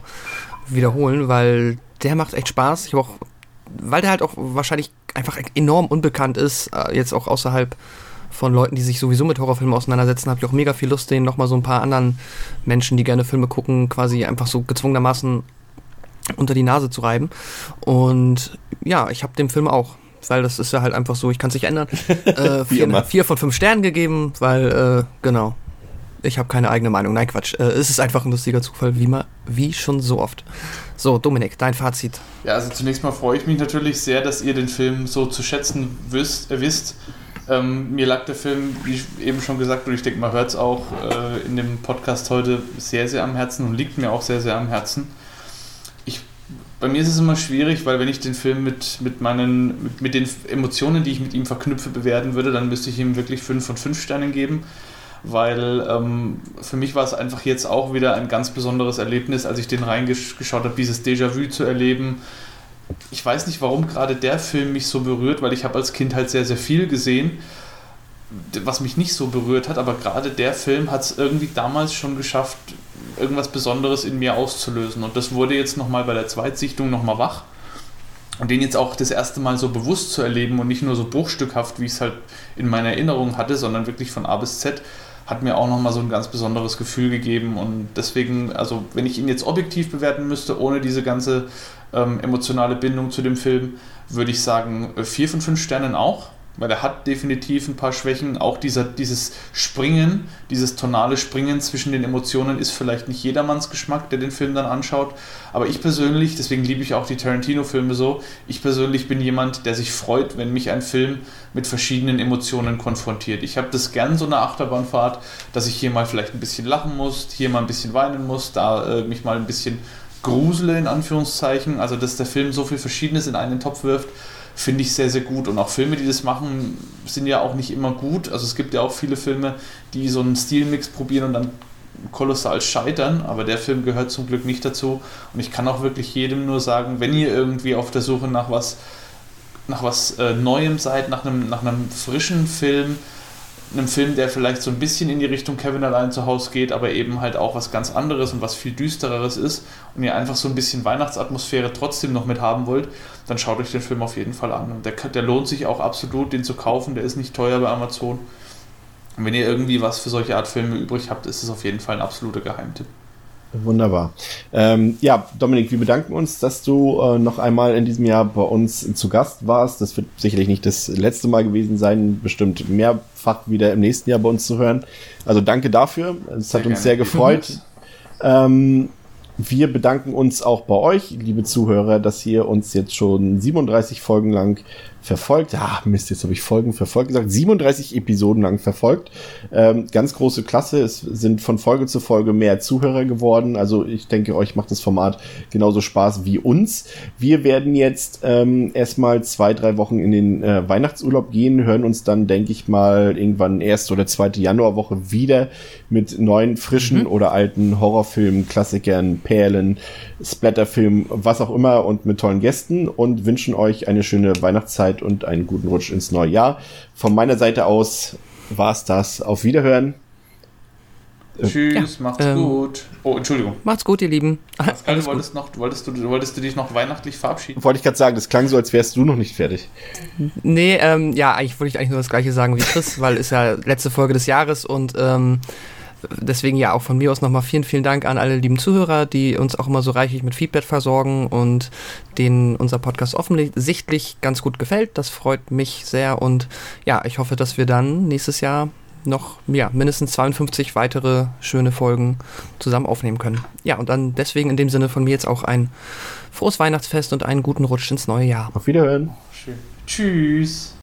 wiederholen, weil der macht echt Spaß. Ich habe auch, weil der halt auch wahrscheinlich einfach enorm unbekannt ist, äh, jetzt auch außerhalb von Leuten, die sich sowieso mit Horrorfilmen auseinandersetzen, habe ich auch mega viel Lust, denen nochmal so ein paar anderen Menschen, die gerne Filme gucken, quasi einfach so gezwungenermaßen unter die Nase zu reiben. Und ja, ich habe dem Film auch, weil das ist ja halt einfach so, ich kann es nicht ändern, äh, vier, vier, von fünf Sternen gegeben, weil, äh, genau, ich habe keine eigene Meinung. Nein, Quatsch. Äh, es ist einfach ein lustiger Zufall, wie, mal, wie schon so oft. So, Dominik, dein Fazit. Ja, also zunächst mal freue ich mich natürlich sehr, dass ihr den Film so zu schätzen wisst. Äh, wisst ähm, mir lag der Film, wie eben schon gesagt, und ich denke, man hört es auch äh, in dem Podcast heute sehr, sehr am Herzen und liegt mir auch sehr, sehr am Herzen. Ich, bei mir ist es immer schwierig, weil wenn ich den Film mit, mit meinen, mit, mit den Emotionen, die ich mit ihm verknüpfe, bewerten würde, dann müsste ich ihm wirklich 5 von 5 Sternen geben weil ähm, für mich war es einfach jetzt auch wieder ein ganz besonderes Erlebnis, als ich den reingeschaut habe, dieses Déjà-vu zu erleben, ich weiß nicht, warum gerade der Film mich so berührt, weil ich habe als Kind halt sehr, sehr viel gesehen, was mich nicht so berührt hat, aber gerade der Film hat es irgendwie damals schon geschafft, irgendwas Besonderes in mir auszulösen. Und das wurde jetzt nochmal bei der Zweitsichtung nochmal wach. Und den jetzt auch das erste Mal so bewusst zu erleben und nicht nur so bruchstückhaft, wie ich es halt in meiner Erinnerung hatte, sondern wirklich von A bis Z, hat mir auch nochmal so ein ganz besonderes Gefühl gegeben. Und deswegen, also wenn ich ihn jetzt objektiv bewerten müsste, ohne diese ganze ähm, emotionale Bindung zu dem Film, würde ich sagen, äh, vier von fünf Sternen auch weil er hat definitiv ein paar Schwächen. Auch dieser, dieses Springen, dieses tonale Springen zwischen den Emotionen ist vielleicht nicht jedermanns Geschmack, der den Film dann anschaut. Aber ich persönlich, deswegen liebe ich auch die Tarantino-Filme so, ich persönlich bin jemand, der sich freut, wenn mich ein Film mit verschiedenen Emotionen konfrontiert. Ich habe das gern, so eine Achterbahnfahrt, dass ich hier mal vielleicht ein bisschen lachen muss, hier mal ein bisschen weinen muss, da äh, mich mal ein bisschen grusele, in Anführungszeichen. Also, dass der Film so viel Verschiedenes in einen Topf wirft finde ich sehr, sehr gut. Und auch Filme, die das machen, sind ja auch nicht immer gut. Also es gibt ja auch viele Filme, die so einen Stilmix probieren und dann kolossal scheitern, aber der Film gehört zum Glück nicht dazu. Und ich kann auch wirklich jedem nur sagen, wenn ihr irgendwie auf der Suche nach was, nach was äh, Neuem seid, nach einem, nach einem frischen Film, einem Film, der vielleicht so ein bisschen in die Richtung Kevin allein zu Hause geht, aber eben halt auch was ganz anderes und was viel düstereres ist und ihr einfach so ein bisschen Weihnachtsatmosphäre trotzdem noch mit haben wollt, dann schaut euch den Film auf jeden Fall an. Und der, der lohnt sich auch absolut, den zu kaufen. Der ist nicht teuer bei Amazon. Und wenn ihr irgendwie was für solche Art Filme übrig habt, ist es auf jeden Fall ein absoluter Geheimtipp. Wunderbar. Ähm, ja, Dominik, wir bedanken uns, dass du äh, noch einmal in diesem Jahr bei uns zu Gast warst. Das wird sicherlich nicht das letzte Mal gewesen sein, bestimmt mehrfach wieder im nächsten Jahr bei uns zu hören. Also danke dafür. Es hat uns sehr gefreut. Ähm, wir bedanken uns auch bei euch, liebe Zuhörer, dass ihr uns jetzt schon 37 Folgen lang verfolgt. Ah, Mist, jetzt habe ich Folgen verfolgt gesagt. 37 Episoden lang verfolgt. Ähm, ganz große Klasse. Es sind von Folge zu Folge mehr Zuhörer geworden. Also ich denke, euch macht das Format genauso Spaß wie uns. Wir werden jetzt ähm, erstmal zwei, drei Wochen in den äh, Weihnachtsurlaub gehen, hören uns dann, denke ich mal, irgendwann erste oder zweite Januarwoche wieder mit neuen, frischen mhm. oder alten Horrorfilmen, Klassikern, Perlen, Splatterfilmen, was auch immer und mit tollen Gästen und wünschen euch eine schöne Weihnachtszeit und einen guten Rutsch ins neue Jahr. Von meiner Seite aus war's das. Auf Wiederhören. Tschüss, ja, macht's ähm, gut. Oh, Entschuldigung. Macht's gut, ihr Lieben. Pascal, du wolltest, noch, wolltest, du, wolltest du dich noch weihnachtlich verabschieden? Wollte ich gerade sagen, das klang so, als wärst du noch nicht fertig. Nee, ähm, ja, eigentlich wollte ich eigentlich nur das gleiche sagen wie Chris, weil es ja letzte Folge des Jahres und ähm, deswegen ja auch von mir aus nochmal vielen, vielen Dank an alle lieben Zuhörer, die uns auch immer so reichlich mit Feedback versorgen und denen unser Podcast offensichtlich ganz gut gefällt. Das freut mich sehr und ja, ich hoffe, dass wir dann nächstes Jahr noch ja, mindestens 52 weitere schöne Folgen zusammen aufnehmen können. Ja, und dann deswegen in dem Sinne von mir jetzt auch ein frohes Weihnachtsfest und einen guten Rutsch ins neue Jahr. Auf Wiederhören. Schön. Tschüss.